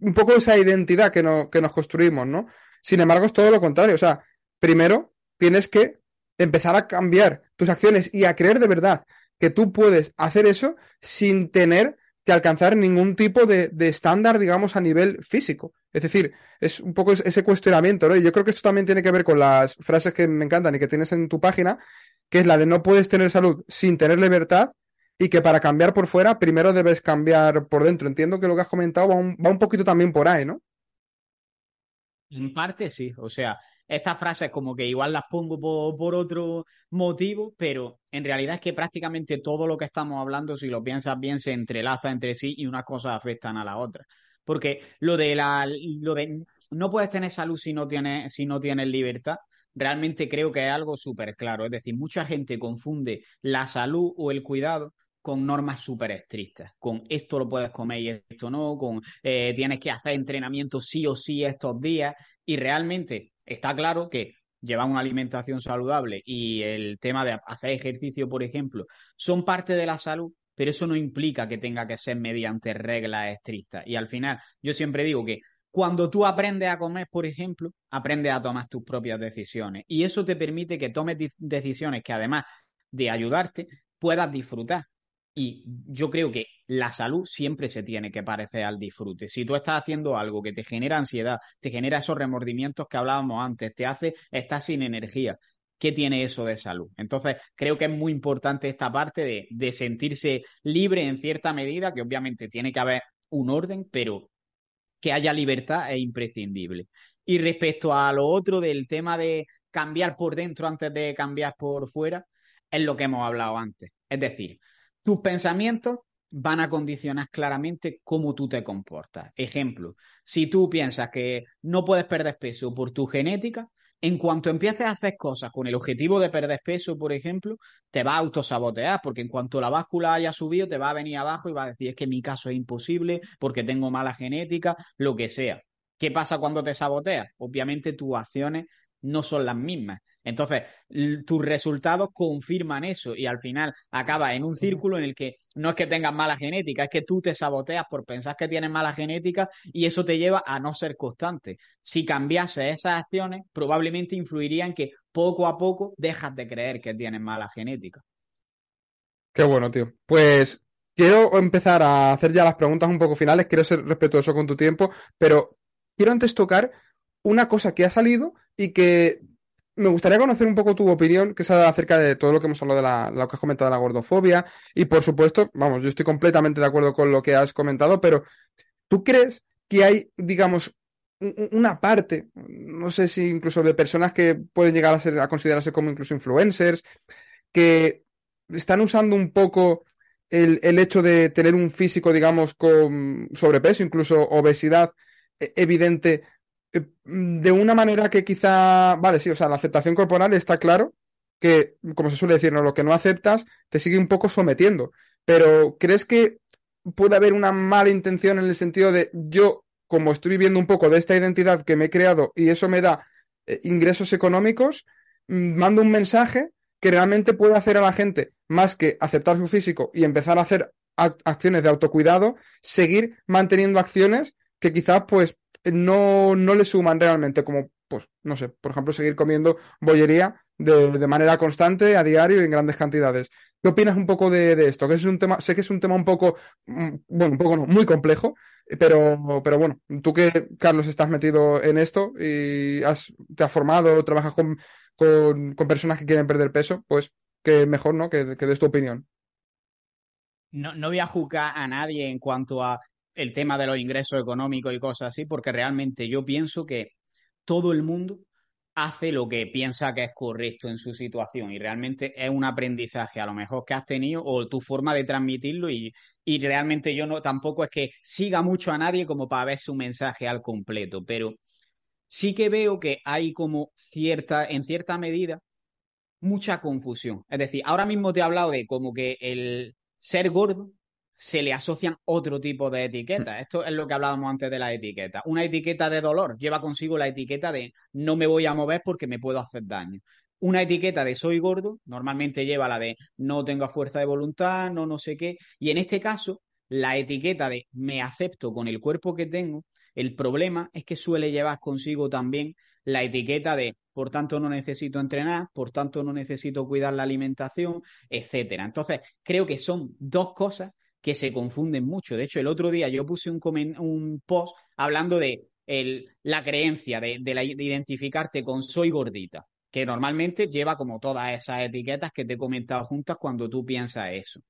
un poco esa identidad que, no, que nos construimos, ¿no? Sin embargo, es todo lo contrario. O sea, primero tienes que empezar a cambiar tus acciones y a creer de verdad que tú puedes hacer eso sin tener que alcanzar ningún tipo de, de estándar, digamos, a nivel físico. Es decir, es un poco ese cuestionamiento, ¿no? Y yo creo que esto también tiene que ver con las frases que me encantan y que tienes en tu página, que es la de no puedes tener salud sin tener libertad y que para cambiar por fuera primero debes cambiar por dentro. Entiendo que lo que has comentado va un, va un poquito también por ahí, ¿no? En parte sí, o sea, estas frases como que igual las pongo por, por, otro motivo, pero en realidad es que prácticamente todo lo que estamos hablando, si lo piensas bien, se entrelaza entre sí y unas cosas afectan a las otras. Porque lo de la lo de no puedes tener salud si no tienes, si no tienes libertad, realmente creo que es algo súper claro. Es decir, mucha gente confunde la salud o el cuidado con normas súper estrictas, con esto lo puedes comer y esto no, con eh, tienes que hacer entrenamiento sí o sí estos días, y realmente está claro que llevar una alimentación saludable y el tema de hacer ejercicio, por ejemplo, son parte de la salud, pero eso no implica que tenga que ser mediante reglas estrictas. Y al final, yo siempre digo que cuando tú aprendes a comer, por ejemplo, aprendes a tomar tus propias decisiones. Y eso te permite que tomes decisiones que además de ayudarte, puedas disfrutar. Y yo creo que la salud siempre se tiene que parecer al disfrute. Si tú estás haciendo algo que te genera ansiedad, te genera esos remordimientos que hablábamos antes, te hace estar sin energía, ¿qué tiene eso de salud? Entonces, creo que es muy importante esta parte de, sentirse libre en cierta medida, que obviamente tiene que haber un orden, pero que haya libertad es imprescindible. Y respecto a lo otro del tema de cambiar por dentro antes de cambiar por fuera, es lo que hemos hablado antes. Es decir, tus pensamientos van a condicionar claramente cómo tú te comportas. Ejemplo, si tú piensas que no puedes perder peso por tu genética, en cuanto empieces a hacer cosas con el objetivo de perder peso, por ejemplo, te va a autosabotear, porque en cuanto la báscula haya subido, te va a venir abajo y va a decir, es que mi caso es imposible, porque tengo mala genética, lo que sea. ¿Qué pasa cuando te saboteas? Obviamente tus acciones no son las mismas. Entonces, tus resultados confirman eso y al final acaba en un círculo en el que no es que tengas mala genética, es que tú te saboteas por pensar que tienes mala genética y eso te lleva a no ser constante. Si cambiase esas acciones, probablemente influiría en que poco a poco dejas de creer que tienes mala genética. Qué bueno, tío. Pues quiero empezar a hacer ya las preguntas un poco finales, quiero ser respetuoso con tu tiempo, pero quiero antes tocar una cosa que ha salido y que me gustaría conocer un poco tu opinión, que es acerca de todo lo que hemos hablado de, la, lo que has comentado de la gordofobia. Y por supuesto, vamos, yo estoy completamente de acuerdo con lo que has comentado, pero ¿tú crees que hay, digamos, una parte, no sé si incluso de personas que pueden llegar a ser, a considerarse como incluso influencers, que están usando un poco el, el hecho de tener un físico, digamos, con sobrepeso, incluso obesidad e, evidente, de una manera que quizá, vale, sí, o sea, la aceptación corporal está claro que, como se suele decir, ¿no? lo que no aceptas te sigue un poco sometiendo. Pero ¿crees que puede haber una mala intención en el sentido de yo, como estoy viviendo un poco de esta identidad que me he creado y eso me da eh, ingresos económicos, mm, mando un mensaje que realmente puede hacer a la gente, más que aceptar su físico y empezar a hacer acciones de autocuidado, seguir manteniendo acciones que quizás pues no, no le suman realmente, como pues, no sé, por ejemplo, seguir comiendo bollería de, manera constante, a diario y en grandes cantidades. ¿Qué opinas un poco de, esto? Que es un tema, sé que es un tema un poco, mm, bueno, un poco no, muy complejo, pero, pero bueno, tú que, Carlos, estás metido en esto y has, te has formado, trabajas con, con, personas que quieren perder peso, pues que mejor, ¿no? Que, que des tu opinión. No, no voy a juzgar a nadie en cuanto a el tema de los ingresos económicos y cosas así, porque realmente yo pienso que todo el mundo hace lo que piensa que es correcto en su situación y realmente es un aprendizaje a lo mejor que has tenido o tu forma de transmitirlo y, y realmente yo no tampoco es que siga mucho a nadie como para ver su mensaje al completo, pero sí que veo que hay como cierta, en cierta medida, mucha confusión. Es decir, ahora mismo te he hablado de como que el ser gordo se le asocian otro tipo de etiquetas. Mm. Esto es lo que hablábamos antes de la etiqueta. Una etiqueta de dolor lleva consigo la etiqueta de no me voy a mover porque me puedo hacer daño. Una etiqueta de soy gordo normalmente lleva la de no tengo fuerza de voluntad, no no sé qué. Y en este caso, la etiqueta de me acepto con el cuerpo que tengo el problema es que suele llevar consigo también la etiqueta de por tanto no necesito entrenar, por tanto no necesito cuidar la alimentación, etcétera. Entonces, creo que son dos cosas que se confunden mucho. De hecho, el otro día yo puse un, un post hablando de la creencia de, de identificarte con soy gordita, que normalmente lleva como todas esas etiquetas que te he comentado juntas cuando tú piensas eso.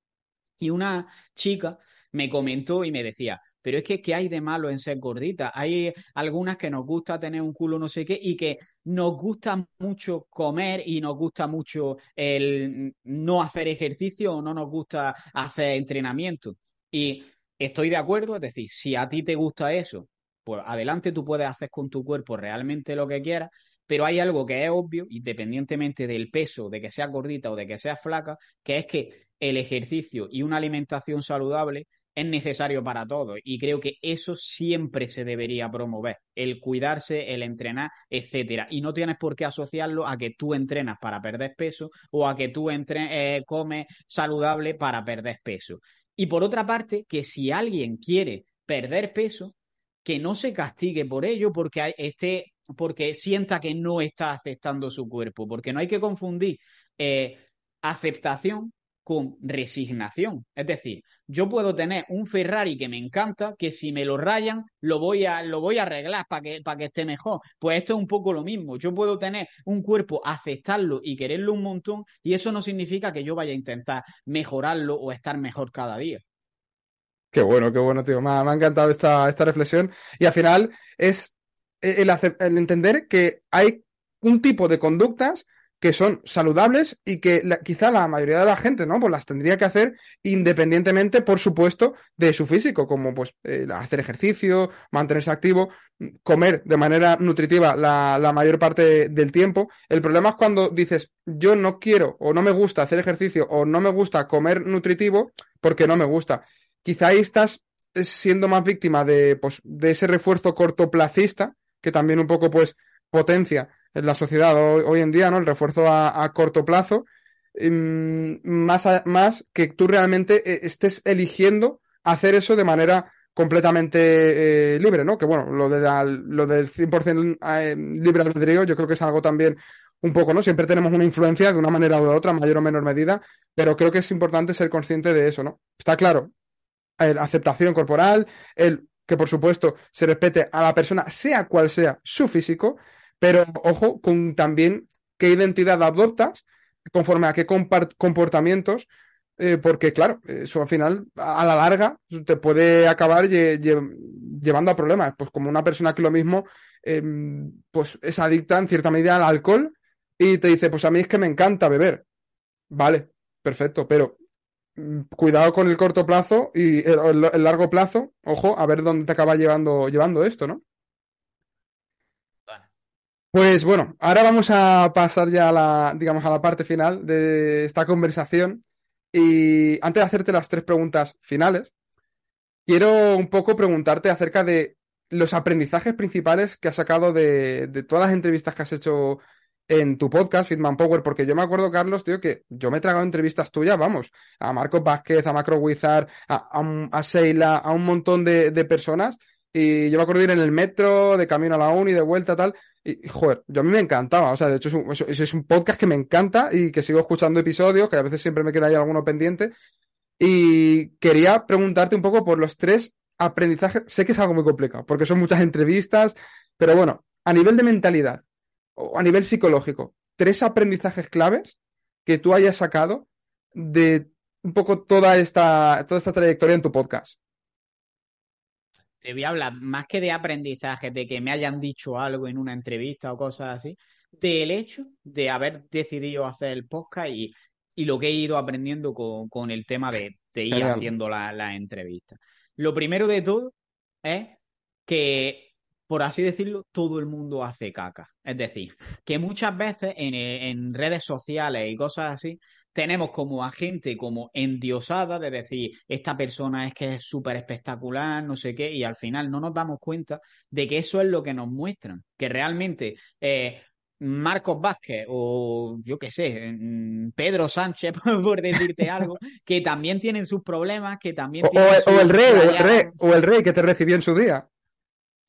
Y una chica me comentó y me decía, pero es que ¿qué hay de malo en ser gordita? Hay algunas que nos gusta tener un culo no sé qué y que nos gusta mucho comer y nos gusta mucho el no hacer ejercicio o no nos gusta hacer entrenamiento. Y estoy de acuerdo, es decir, si a ti te gusta eso, pues adelante tú puedes hacer con tu cuerpo realmente lo que quieras, pero hay algo que es obvio, independientemente del peso, de que sea gordita o de que sea flaca, que es que el ejercicio y una alimentación saludable es necesario para todos y creo que eso siempre se debería promover, el cuidarse, el entrenar, etcétera. Y no tienes por qué asociarlo a que tú entrenas para perder peso o a que tú eh, comes saludable para perder peso. Y por otra parte, que si alguien quiere perder peso, que no se castigue por ello porque esté, porque sienta que no está aceptando su cuerpo, porque no hay que confundir eh, aceptación con resignación. Es decir, yo puedo tener un Ferrari que me encanta, que si me lo rayan, lo voy a, lo voy a arreglar para que, para que esté mejor. Pues esto es un poco lo mismo. Yo puedo tener un cuerpo, aceptarlo y quererlo un montón, y eso no significa que yo vaya a intentar mejorarlo o estar mejor cada día. Qué bueno, qué bueno, tío. Me ha, encantado esta, esta reflexión. Y al final es el, el entender que hay un tipo de conductas que son saludables y que quizá la mayoría de la gente, ¿no? Pues las tendría que hacer independientemente, por supuesto, de su físico, como pues hacer ejercicio, mantenerse activo, comer de manera nutritiva la, la, mayor parte del tiempo. El problema es cuando dices, yo no quiero o no me gusta hacer ejercicio o no me gusta comer nutritivo porque no me gusta. Quizá ahí estás siendo más víctima de, pues, de ese refuerzo cortoplacista que también un poco pues potencia en la sociedad hoy, en día, ¿no? El refuerzo a, corto plazo, em, más, más que tú realmente eh, estés eligiendo hacer eso de manera completamente eh, libre, ¿no? Que bueno, lo, de lo del 100% eh, libre albedrío yo creo que es algo también un poco, ¿no? Siempre tenemos una influencia de una manera u otra, mayor o menor medida, pero creo que es importante ser consciente de eso, ¿no? Está claro, la aceptación corporal, el que por supuesto se respete a la persona, sea cual sea su físico, pero ojo con también qué identidad adoptas, conforme a qué comportamientos, eh, porque claro, eso al final, a la larga, te puede acabar llevando a problemas, pues como una persona que lo mismo, em, pues es adicta en cierta medida al alcohol y te dice, pues a mí es que me encanta beber. Vale, perfecto, pero Mm, cuidado con el corto plazo y el, largo plazo, ojo, a ver dónde te acaba llevando, llevando esto, ¿no? Pues bueno, ahora vamos a pasar ya a la, digamos, a la parte final de esta conversación. Y antes de hacerte las tres preguntas finales, quiero un poco preguntarte acerca de los aprendizajes principales que has sacado de, de todas las entrevistas que has hecho en tu podcast, Fitman Power, porque yo me acuerdo, Carlos, tío, que yo me he tragado entrevistas tuyas, vamos, a Marco Vázquez, a Macro Wizard, a, a, a un montón de, personas, y yo me acuerdo de ir en el metro, de camino a la uni, de vuelta, tal, y, joder, yo a mí me encantaba, o sea, de hecho es un, un podcast que me encanta y que sigo escuchando episodios, que a veces siempre me queda ahí alguno pendiente, y quería preguntarte un poco por los tres aprendizajes, sé que es algo muy complicado, porque son muchas entrevistas, pero bueno, a nivel de mentalidad, a nivel psicológico, tres aprendizajes claves que tú hayas sacado de un poco toda esta, toda esta trayectoria en tu podcast. Te voy a hablar más que de aprendizajes, de que me hayan dicho algo en una entrevista o cosas así, del hecho de haber decidido hacer el podcast y, lo que he ido aprendiendo con, el tema de, ir haciendo la, la entrevista. Lo primero de todo es que por así decirlo, todo el mundo hace caca. Es decir, que muchas veces en, redes sociales y cosas así, tenemos como a gente como endiosada de decir, esta persona es que es súper espectacular, no sé qué, y al final no nos damos cuenta de que eso es lo que nos muestran, que realmente eh, Marcos Vázquez o yo qué sé, mm, Pedro Sánchez, *laughs* por decirte algo, que también tienen sus problemas, que también tienen o, el rey, o el rey, o el rey que te recibió en su día.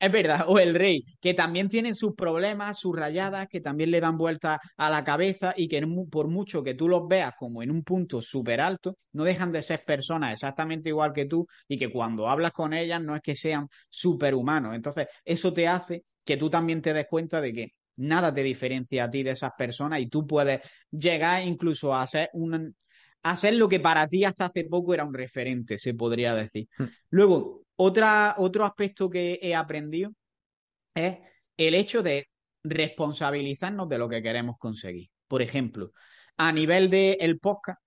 Es verdad, o el rey, que también tienen sus problemas, sus rayadas, que también le dan vuelta a la cabeza y que por mucho que tú los veas como en un punto súper alto, no dejan de ser personas exactamente igual que tú y que cuando hablas con ellas no es que sean superhumanos. Entonces, eso te hace que tú también te des cuenta de que nada te diferencia a ti de esas personas y tú puedes llegar incluso a ser un, a ser lo que para ti hasta hace poco era un referente, se podría decir. Hmm. Luego, otra, otro aspecto que he aprendido es el hecho de responsabilizarnos de lo que queremos conseguir. Por ejemplo, a nivel del podcast,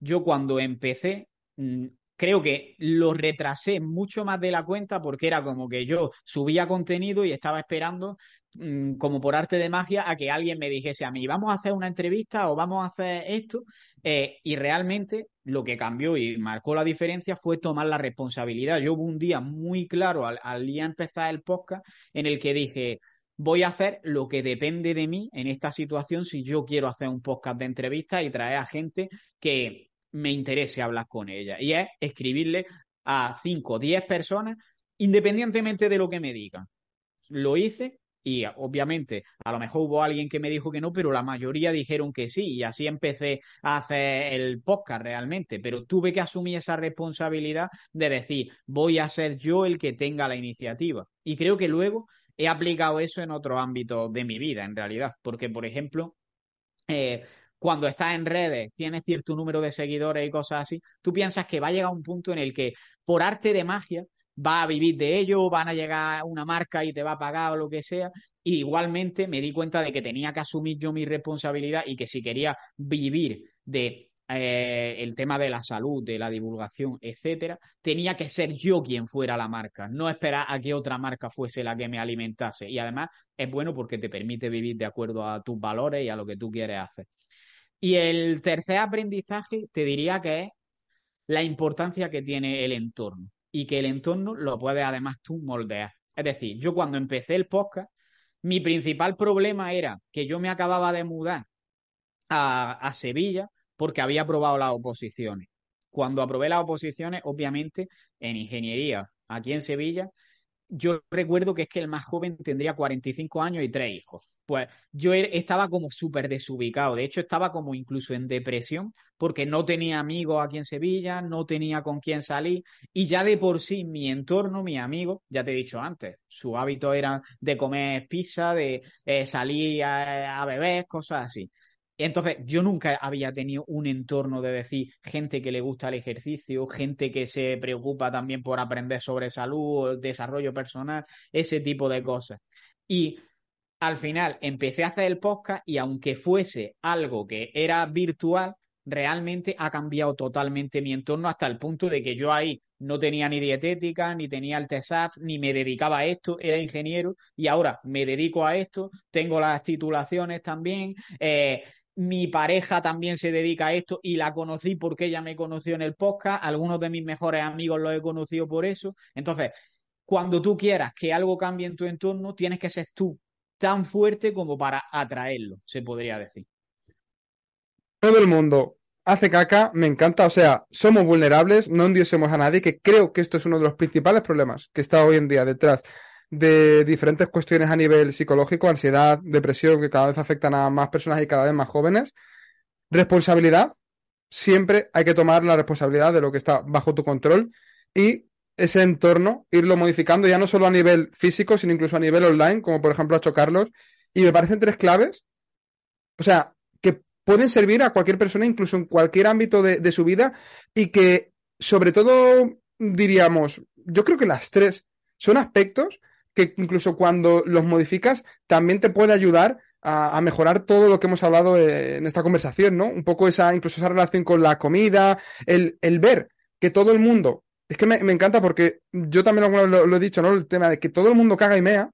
yo cuando empecé, mm, creo que lo retrasé mucho más de la cuenta porque era como que yo subía contenido y estaba esperando Mm, como por arte de magia a que alguien me dijese a mí, vamos a hacer una entrevista o vamos a hacer esto. Eh, y realmente lo que cambió y marcó la diferencia fue tomar la responsabilidad. Yo hubo un día muy claro al, día empezar el podcast en el que dije, voy a hacer lo que depende de mí en esta situación si yo quiero hacer un podcast de entrevista y traer a gente que me interese hablar con ella. Y es escribirle a 5 o 10 personas independientemente de lo que me digan. Lo hice y obviamente a lo mejor hubo alguien que me dijo que no, pero la mayoría dijeron que sí y así empecé a hacer el podcast realmente, pero tuve que asumir esa responsabilidad de decir, voy a ser yo el que tenga la iniciativa. Y creo que luego he aplicado eso en otros ámbitos de mi vida, en realidad, porque por ejemplo... Eh, cuando estás en redes, tienes cierto número de seguidores y cosas así, tú piensas que va a llegar un punto en el que, por arte de magia, va a vivir de ello, van a llegar una marca y te va a pagar o lo que sea. Y igualmente me di cuenta de que tenía que asumir yo mi responsabilidad y que si quería vivir de eh, el tema de la salud, de la divulgación, etcétera, tenía que ser yo quien fuera la marca, no esperar a que otra marca fuese la que me alimentase. Y además es bueno porque te permite vivir de acuerdo a tus valores y a lo que tú quieres hacer. Y el tercer aprendizaje te diría que es la importancia que tiene el entorno y que el entorno lo puedes además tú moldear. Es decir, yo cuando empecé el podcast, mi principal problema era que yo me acababa de mudar a, Sevilla porque había aprobado las oposiciones. Cuando aprobé las oposiciones, obviamente, en ingeniería, aquí en Sevilla, yo recuerdo que es que el más joven tendría 45 años y tres hijos. Pues yo er, estaba como súper desubicado. De hecho, estaba como incluso en depresión porque no tenía amigos aquí en Sevilla, no tenía con quién salir. Y ya de por sí, mi entorno, mi amigo, ya te he dicho antes, su hábito era de comer pizza, de eh, salir a beber, cosas así. Entonces, yo nunca había tenido un entorno de decir gente que le gusta el ejercicio, gente que se preocupa también por aprender sobre salud, desarrollo personal, ese tipo de cosas. Y al final empecé a hacer el podcast y aunque fuese algo que era virtual, realmente ha cambiado totalmente mi entorno hasta el punto de que yo ahí no tenía ni dietética, ni tenía el TESAF, ni me dedicaba a esto, era ingeniero y ahora me dedico a esto, tengo las titulaciones también, eh, mi pareja también se dedica a esto y la conocí porque ella me conoció en el podcast. Algunos de mis mejores amigos los he conocido por eso. Entonces, cuando tú quieras que algo cambie en tu entorno, tienes que ser tú tan fuerte como para atraerlo, se podría decir. Todo el mundo hace caca, me encanta, o sea, somos vulnerables, no endiosemos a nadie, que creo que esto es uno de los principales problemas que está hoy en día detrás de diferentes cuestiones a nivel psicológico, ansiedad, depresión, que cada vez afectan a más personas y cada vez más jóvenes. Responsabilidad, siempre hay que tomar la responsabilidad de lo que está bajo tu control y ese entorno, irlo modificando ya no solo a nivel físico, sino incluso a nivel online, como por ejemplo ha hecho Carlos. Y me parecen tres claves, o sea, que pueden servir a cualquier persona, incluso en cualquier ámbito de, de su vida, y que sobre todo diríamos, yo creo que las tres son aspectos que incluso cuando los modificas también te puede ayudar a, mejorar todo lo que hemos hablado eh, en esta conversación, ¿no? Un poco esa, incluso esa relación con la comida, el, el ver que todo el mundo, es que me, encanta porque yo también lo, lo, he dicho, ¿no? El tema de que todo el mundo caga y mea,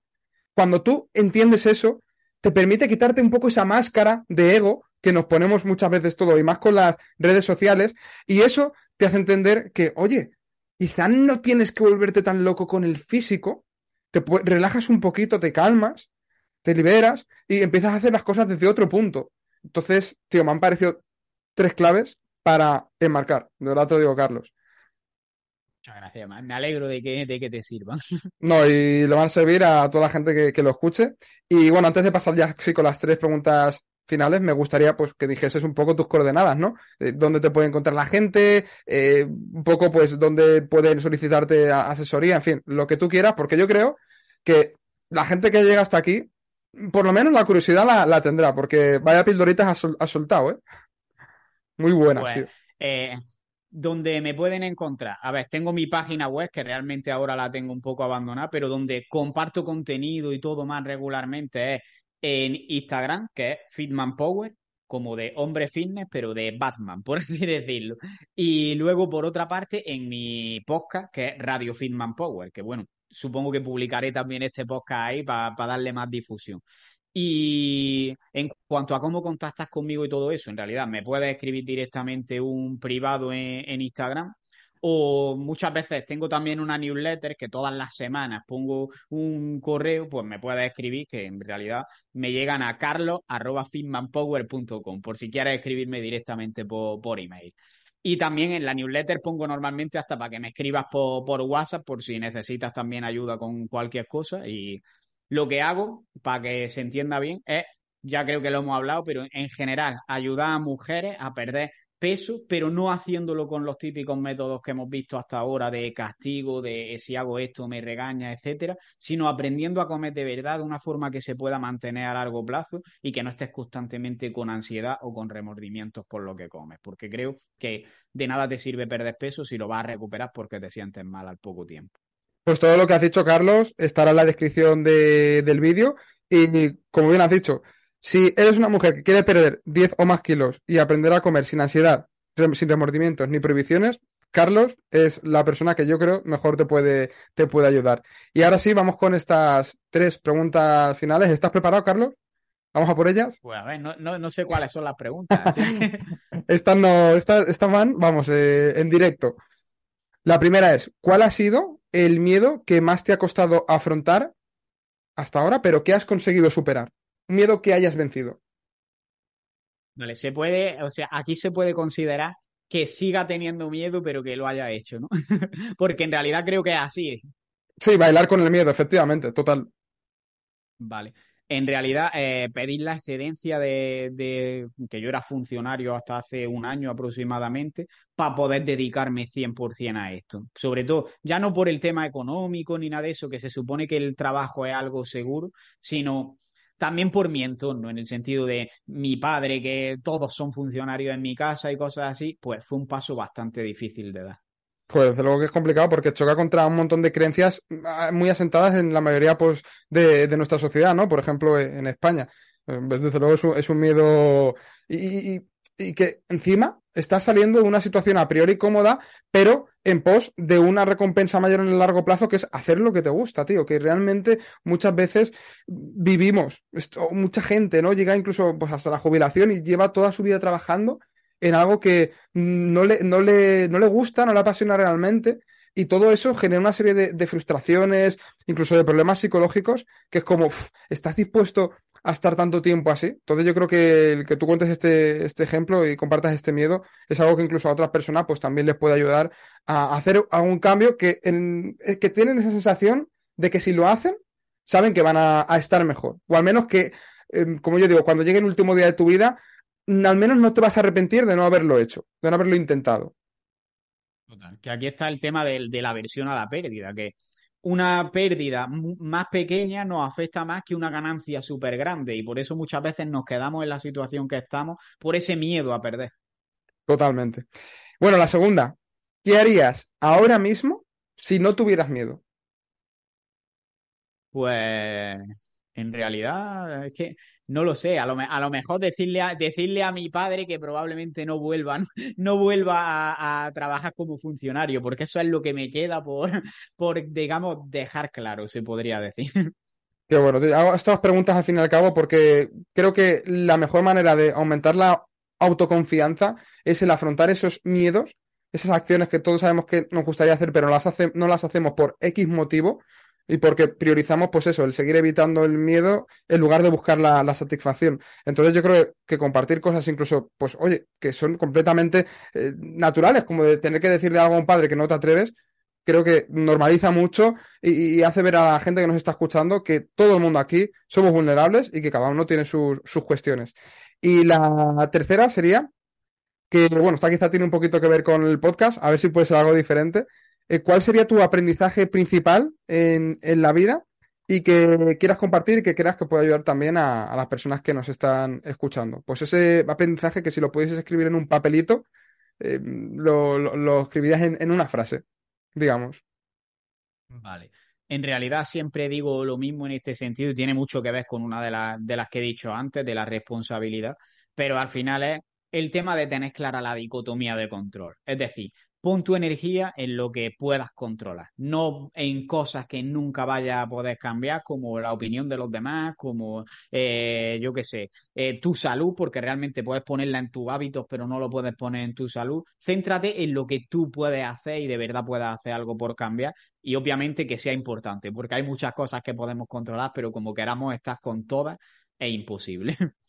cuando tú entiendes eso, te permite quitarte un poco esa máscara de ego que nos ponemos muchas veces todo, y más con las redes sociales, y eso te hace entender que, oye, quizá no tienes que volverte tan loco con el físico, te relajas un poquito, te calmas, te liberas y empiezas a hacer las cosas desde otro punto. Entonces, tío, me han parecido tres claves para enmarcar. De verdad te lo digo, Carlos. Muchas gracias, me alegro de que, de que te sirvan. *laughs* No, y lo van a servir a toda la gente que, que, lo escuche. Y bueno, antes de pasar ya sí, con las tres preguntas finales, me gustaría pues que dijeses un poco tus coordenadas, ¿no? Eh, dónde te puede encontrar la gente, eh, un poco pues dónde pueden solicitarte asesoría, en fin, lo que tú quieras, porque yo creo que la gente que llega hasta aquí, por lo menos la curiosidad la, tendrá, porque vaya pildoritas has, soltado, ¿eh? Muy buenas, pues, tío. Eh, donde me pueden encontrar. A ver, tengo mi página web que realmente ahora la tengo un poco abandonada, pero donde comparto contenido y todo más regularmente es en Instagram, que es Fitman Power, como de hombre fitness, pero de Batman, por *laughs* así decirlo. Y luego, por otra parte, en mi podcast, que es Radio Fitman Power, que bueno, supongo que publicaré también este podcast ahí para darle más difusión. Y en cuanto a cómo contactas conmigo y todo eso, en realidad me puedes escribir directamente un privado en Instagram, o muchas veces tengo también una newsletter que todas las semanas pongo un correo, pues me puedes escribir, que en realidad me llegan a carlos.fitmanpower.com, por si quieres escribirme directamente por, por email. Y también en la newsletter pongo normalmente hasta para que me escribas por, por WhatsApp, por si necesitas también ayuda con cualquier cosa. Y lo que hago, para que se entienda bien, es, ya creo que lo hemos hablado, pero en general, ayudar a mujeres a perder peso, pero no haciéndolo con los típicos métodos que hemos visto hasta ahora de castigo, de si hago esto me regaña, etcétera, sino aprendiendo a comer de verdad de una forma que se pueda mantener a largo plazo y que no estés constantemente con ansiedad o con remordimientos por lo que comes, porque creo que de nada te sirve perder peso si lo vas a recuperar porque te sientes mal al poco tiempo. Pues todo lo que has dicho, Carlos, estará en la descripción del vídeo y como bien has dicho, si eres una mujer que quiere perder 10 o más kilos y aprender a comer sin ansiedad, sin remordimientos ni prohibiciones, Carlos es la persona que yo creo mejor te puede, te puede ayudar. Y ahora sí, vamos con estas tres preguntas finales. ¿Estás preparado, Carlos? ¿Vamos a por ellas? Pues a ver, no, sé cuáles son las preguntas. *laughs* estas no, estas, van, vamos, eh, en directo. La primera es, ¿cuál ha sido el miedo que más te ha costado afrontar hasta ahora, pero que has conseguido superar? Miedo que hayas vencido. Vale, se puede, o sea, aquí se puede considerar que siga teniendo miedo, pero que lo haya hecho, ¿no? *laughs* Porque en realidad creo que es así. Sí, bailar con el miedo, efectivamente, total. Vale. En realidad, eh, pedir la excedencia de, de, que yo era funcionario hasta hace un año aproximadamente, para poder dedicarme 100% a esto. Sobre todo, ya no por el tema económico ni nada de eso, que se supone que el trabajo es algo seguro, sino también por mi entorno, en el sentido de mi padre, que todos son funcionarios en mi casa y cosas así, pues fue un paso bastante difícil de dar. Pues desde luego que es complicado porque choca contra un montón de creencias ah, muy asentadas en la mayoría pues, de, de nuestra sociedad, ¿no? Por ejemplo, en España. Eh, desde luego es un, miedo y, y, que encima está saliendo de una situación a priori cómoda, pero en pos de una recompensa mayor en el largo plazo, que es hacer lo que te gusta, tío. Que realmente muchas veces vivimos, esto, mucha gente, ¿no? Llega incluso pues, hasta la jubilación y lleva toda su vida trabajando en algo que no le, no le, no le gusta, no le apasiona realmente. Y todo eso genera una serie de, frustraciones, incluso de problemas psicológicos, que es como, ¿estás dispuesto a estar tanto tiempo así? Entonces yo creo que el que tú cuentes este, este ejemplo y compartas este miedo es algo que incluso a otras personas pues también les puede ayudar a hacer algún cambio que, en, que tienen esa sensación de que si lo hacen, saben que van a, a estar mejor. O al menos que, eh, como yo digo, cuando llegue el último día de tu vida, al menos no te vas a arrepentir de no haberlo hecho, de no haberlo intentado. Total. Que aquí está el tema de, de la aversión a la pérdida, que una pérdida más pequeña nos afecta más que una ganancia súper grande y por eso muchas veces nos quedamos en la situación que estamos por ese miedo a perder. Totalmente. Bueno, la segunda, ¿qué harías ahora mismo si no tuvieras miedo? Pues en realidad es que no lo sé, a lo, mejor decirle a, decirle a mi padre que probablemente no vuelva, no, *laughs* no vuelva a, trabajar como funcionario, porque eso es lo que me queda por, *laughs* digamos, dejar claro, se podría decir. *laughs* Qué bueno, hago estas preguntas al fin y al cabo porque creo que la mejor manera de aumentar la autoconfianza es el afrontar esos miedos, esas acciones que todos sabemos que nos gustaría hacer, pero no las, hace, no las hacemos por X motivo, y porque priorizamos, pues eso, el seguir evitando el miedo en lugar de buscar la, satisfacción. Entonces yo creo que compartir cosas incluso, pues oye, que son completamente eh, naturales, como de tener que decirle algo a un padre que no te atreves, creo que normaliza mucho y, y, hace ver a la gente que nos está escuchando que todo el mundo aquí somos vulnerables y que cada uno tiene sus, sus cuestiones. Y la tercera sería que, bueno, esta quizá tiene un poquito que ver con el podcast, a ver si puede ser algo diferente, ¿cuál sería tu aprendizaje principal en, en, la vida y que quieras compartir y que creas que puede ayudar también a, las personas que nos están escuchando? Pues ese aprendizaje que si lo pudieses escribir en un papelito, eh, lo, lo, lo, escribirías en, en una frase, digamos. Vale. En realidad siempre digo lo mismo en este sentido y tiene mucho que ver con una de, la, de las que he dicho antes, de la responsabilidad, pero al final es el tema de tener clara la dicotomía de control. Es decir, pon tu energía en lo que puedas controlar, no en cosas que nunca vaya a poder cambiar, como la opinión de los demás, como eh, yo qué sé, eh, tu salud, porque realmente puedes ponerla en tus hábitos, pero no lo puedes poner en tu salud. Céntrate en lo que tú puedes hacer y de verdad puedas hacer algo por cambiar y obviamente que sea importante, porque hay muchas cosas que podemos controlar, pero como queramos estar con todas, es imposible. *laughs*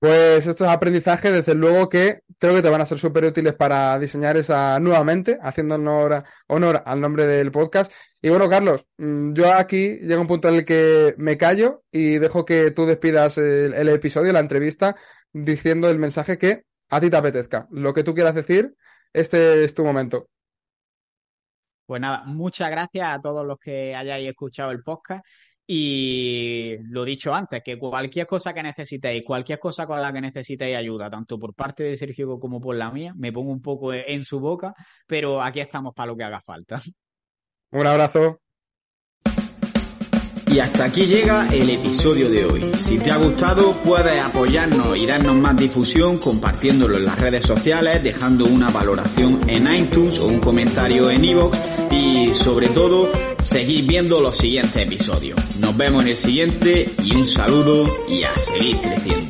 Pues estos aprendizajes, desde luego que creo que te van a ser súper útiles para diseñar esa nuevamente, haciendo honor, al nombre del podcast. Y bueno, Carlos, mm, yo aquí llega un punto en el que me callo y dejo que tú despidas el, el episodio, la entrevista, diciendo el mensaje que a ti te apetezca. Lo que tú quieras decir, este es tu momento. Pues nada, muchas gracias a todos los que hayáis escuchado el podcast y lo dicho antes, que cualquier cosa que necesitéis, cualquier cosa con la que necesitéis ayuda, tanto por parte de Sergio como por la mía, me pongo un poco en su boca, pero aquí estamos para lo que haga falta. Un abrazo. Y hasta aquí llega el episodio de hoy. Si te ha gustado, puedes apoyarnos y darnos más difusión compartiéndolo en las redes sociales, dejando una valoración en iTunes o un comentario en iVoox y sobre todo, seguir viendo los siguientes episodios. Nos vemos en el siguiente y un saludo y a seguir creciendo.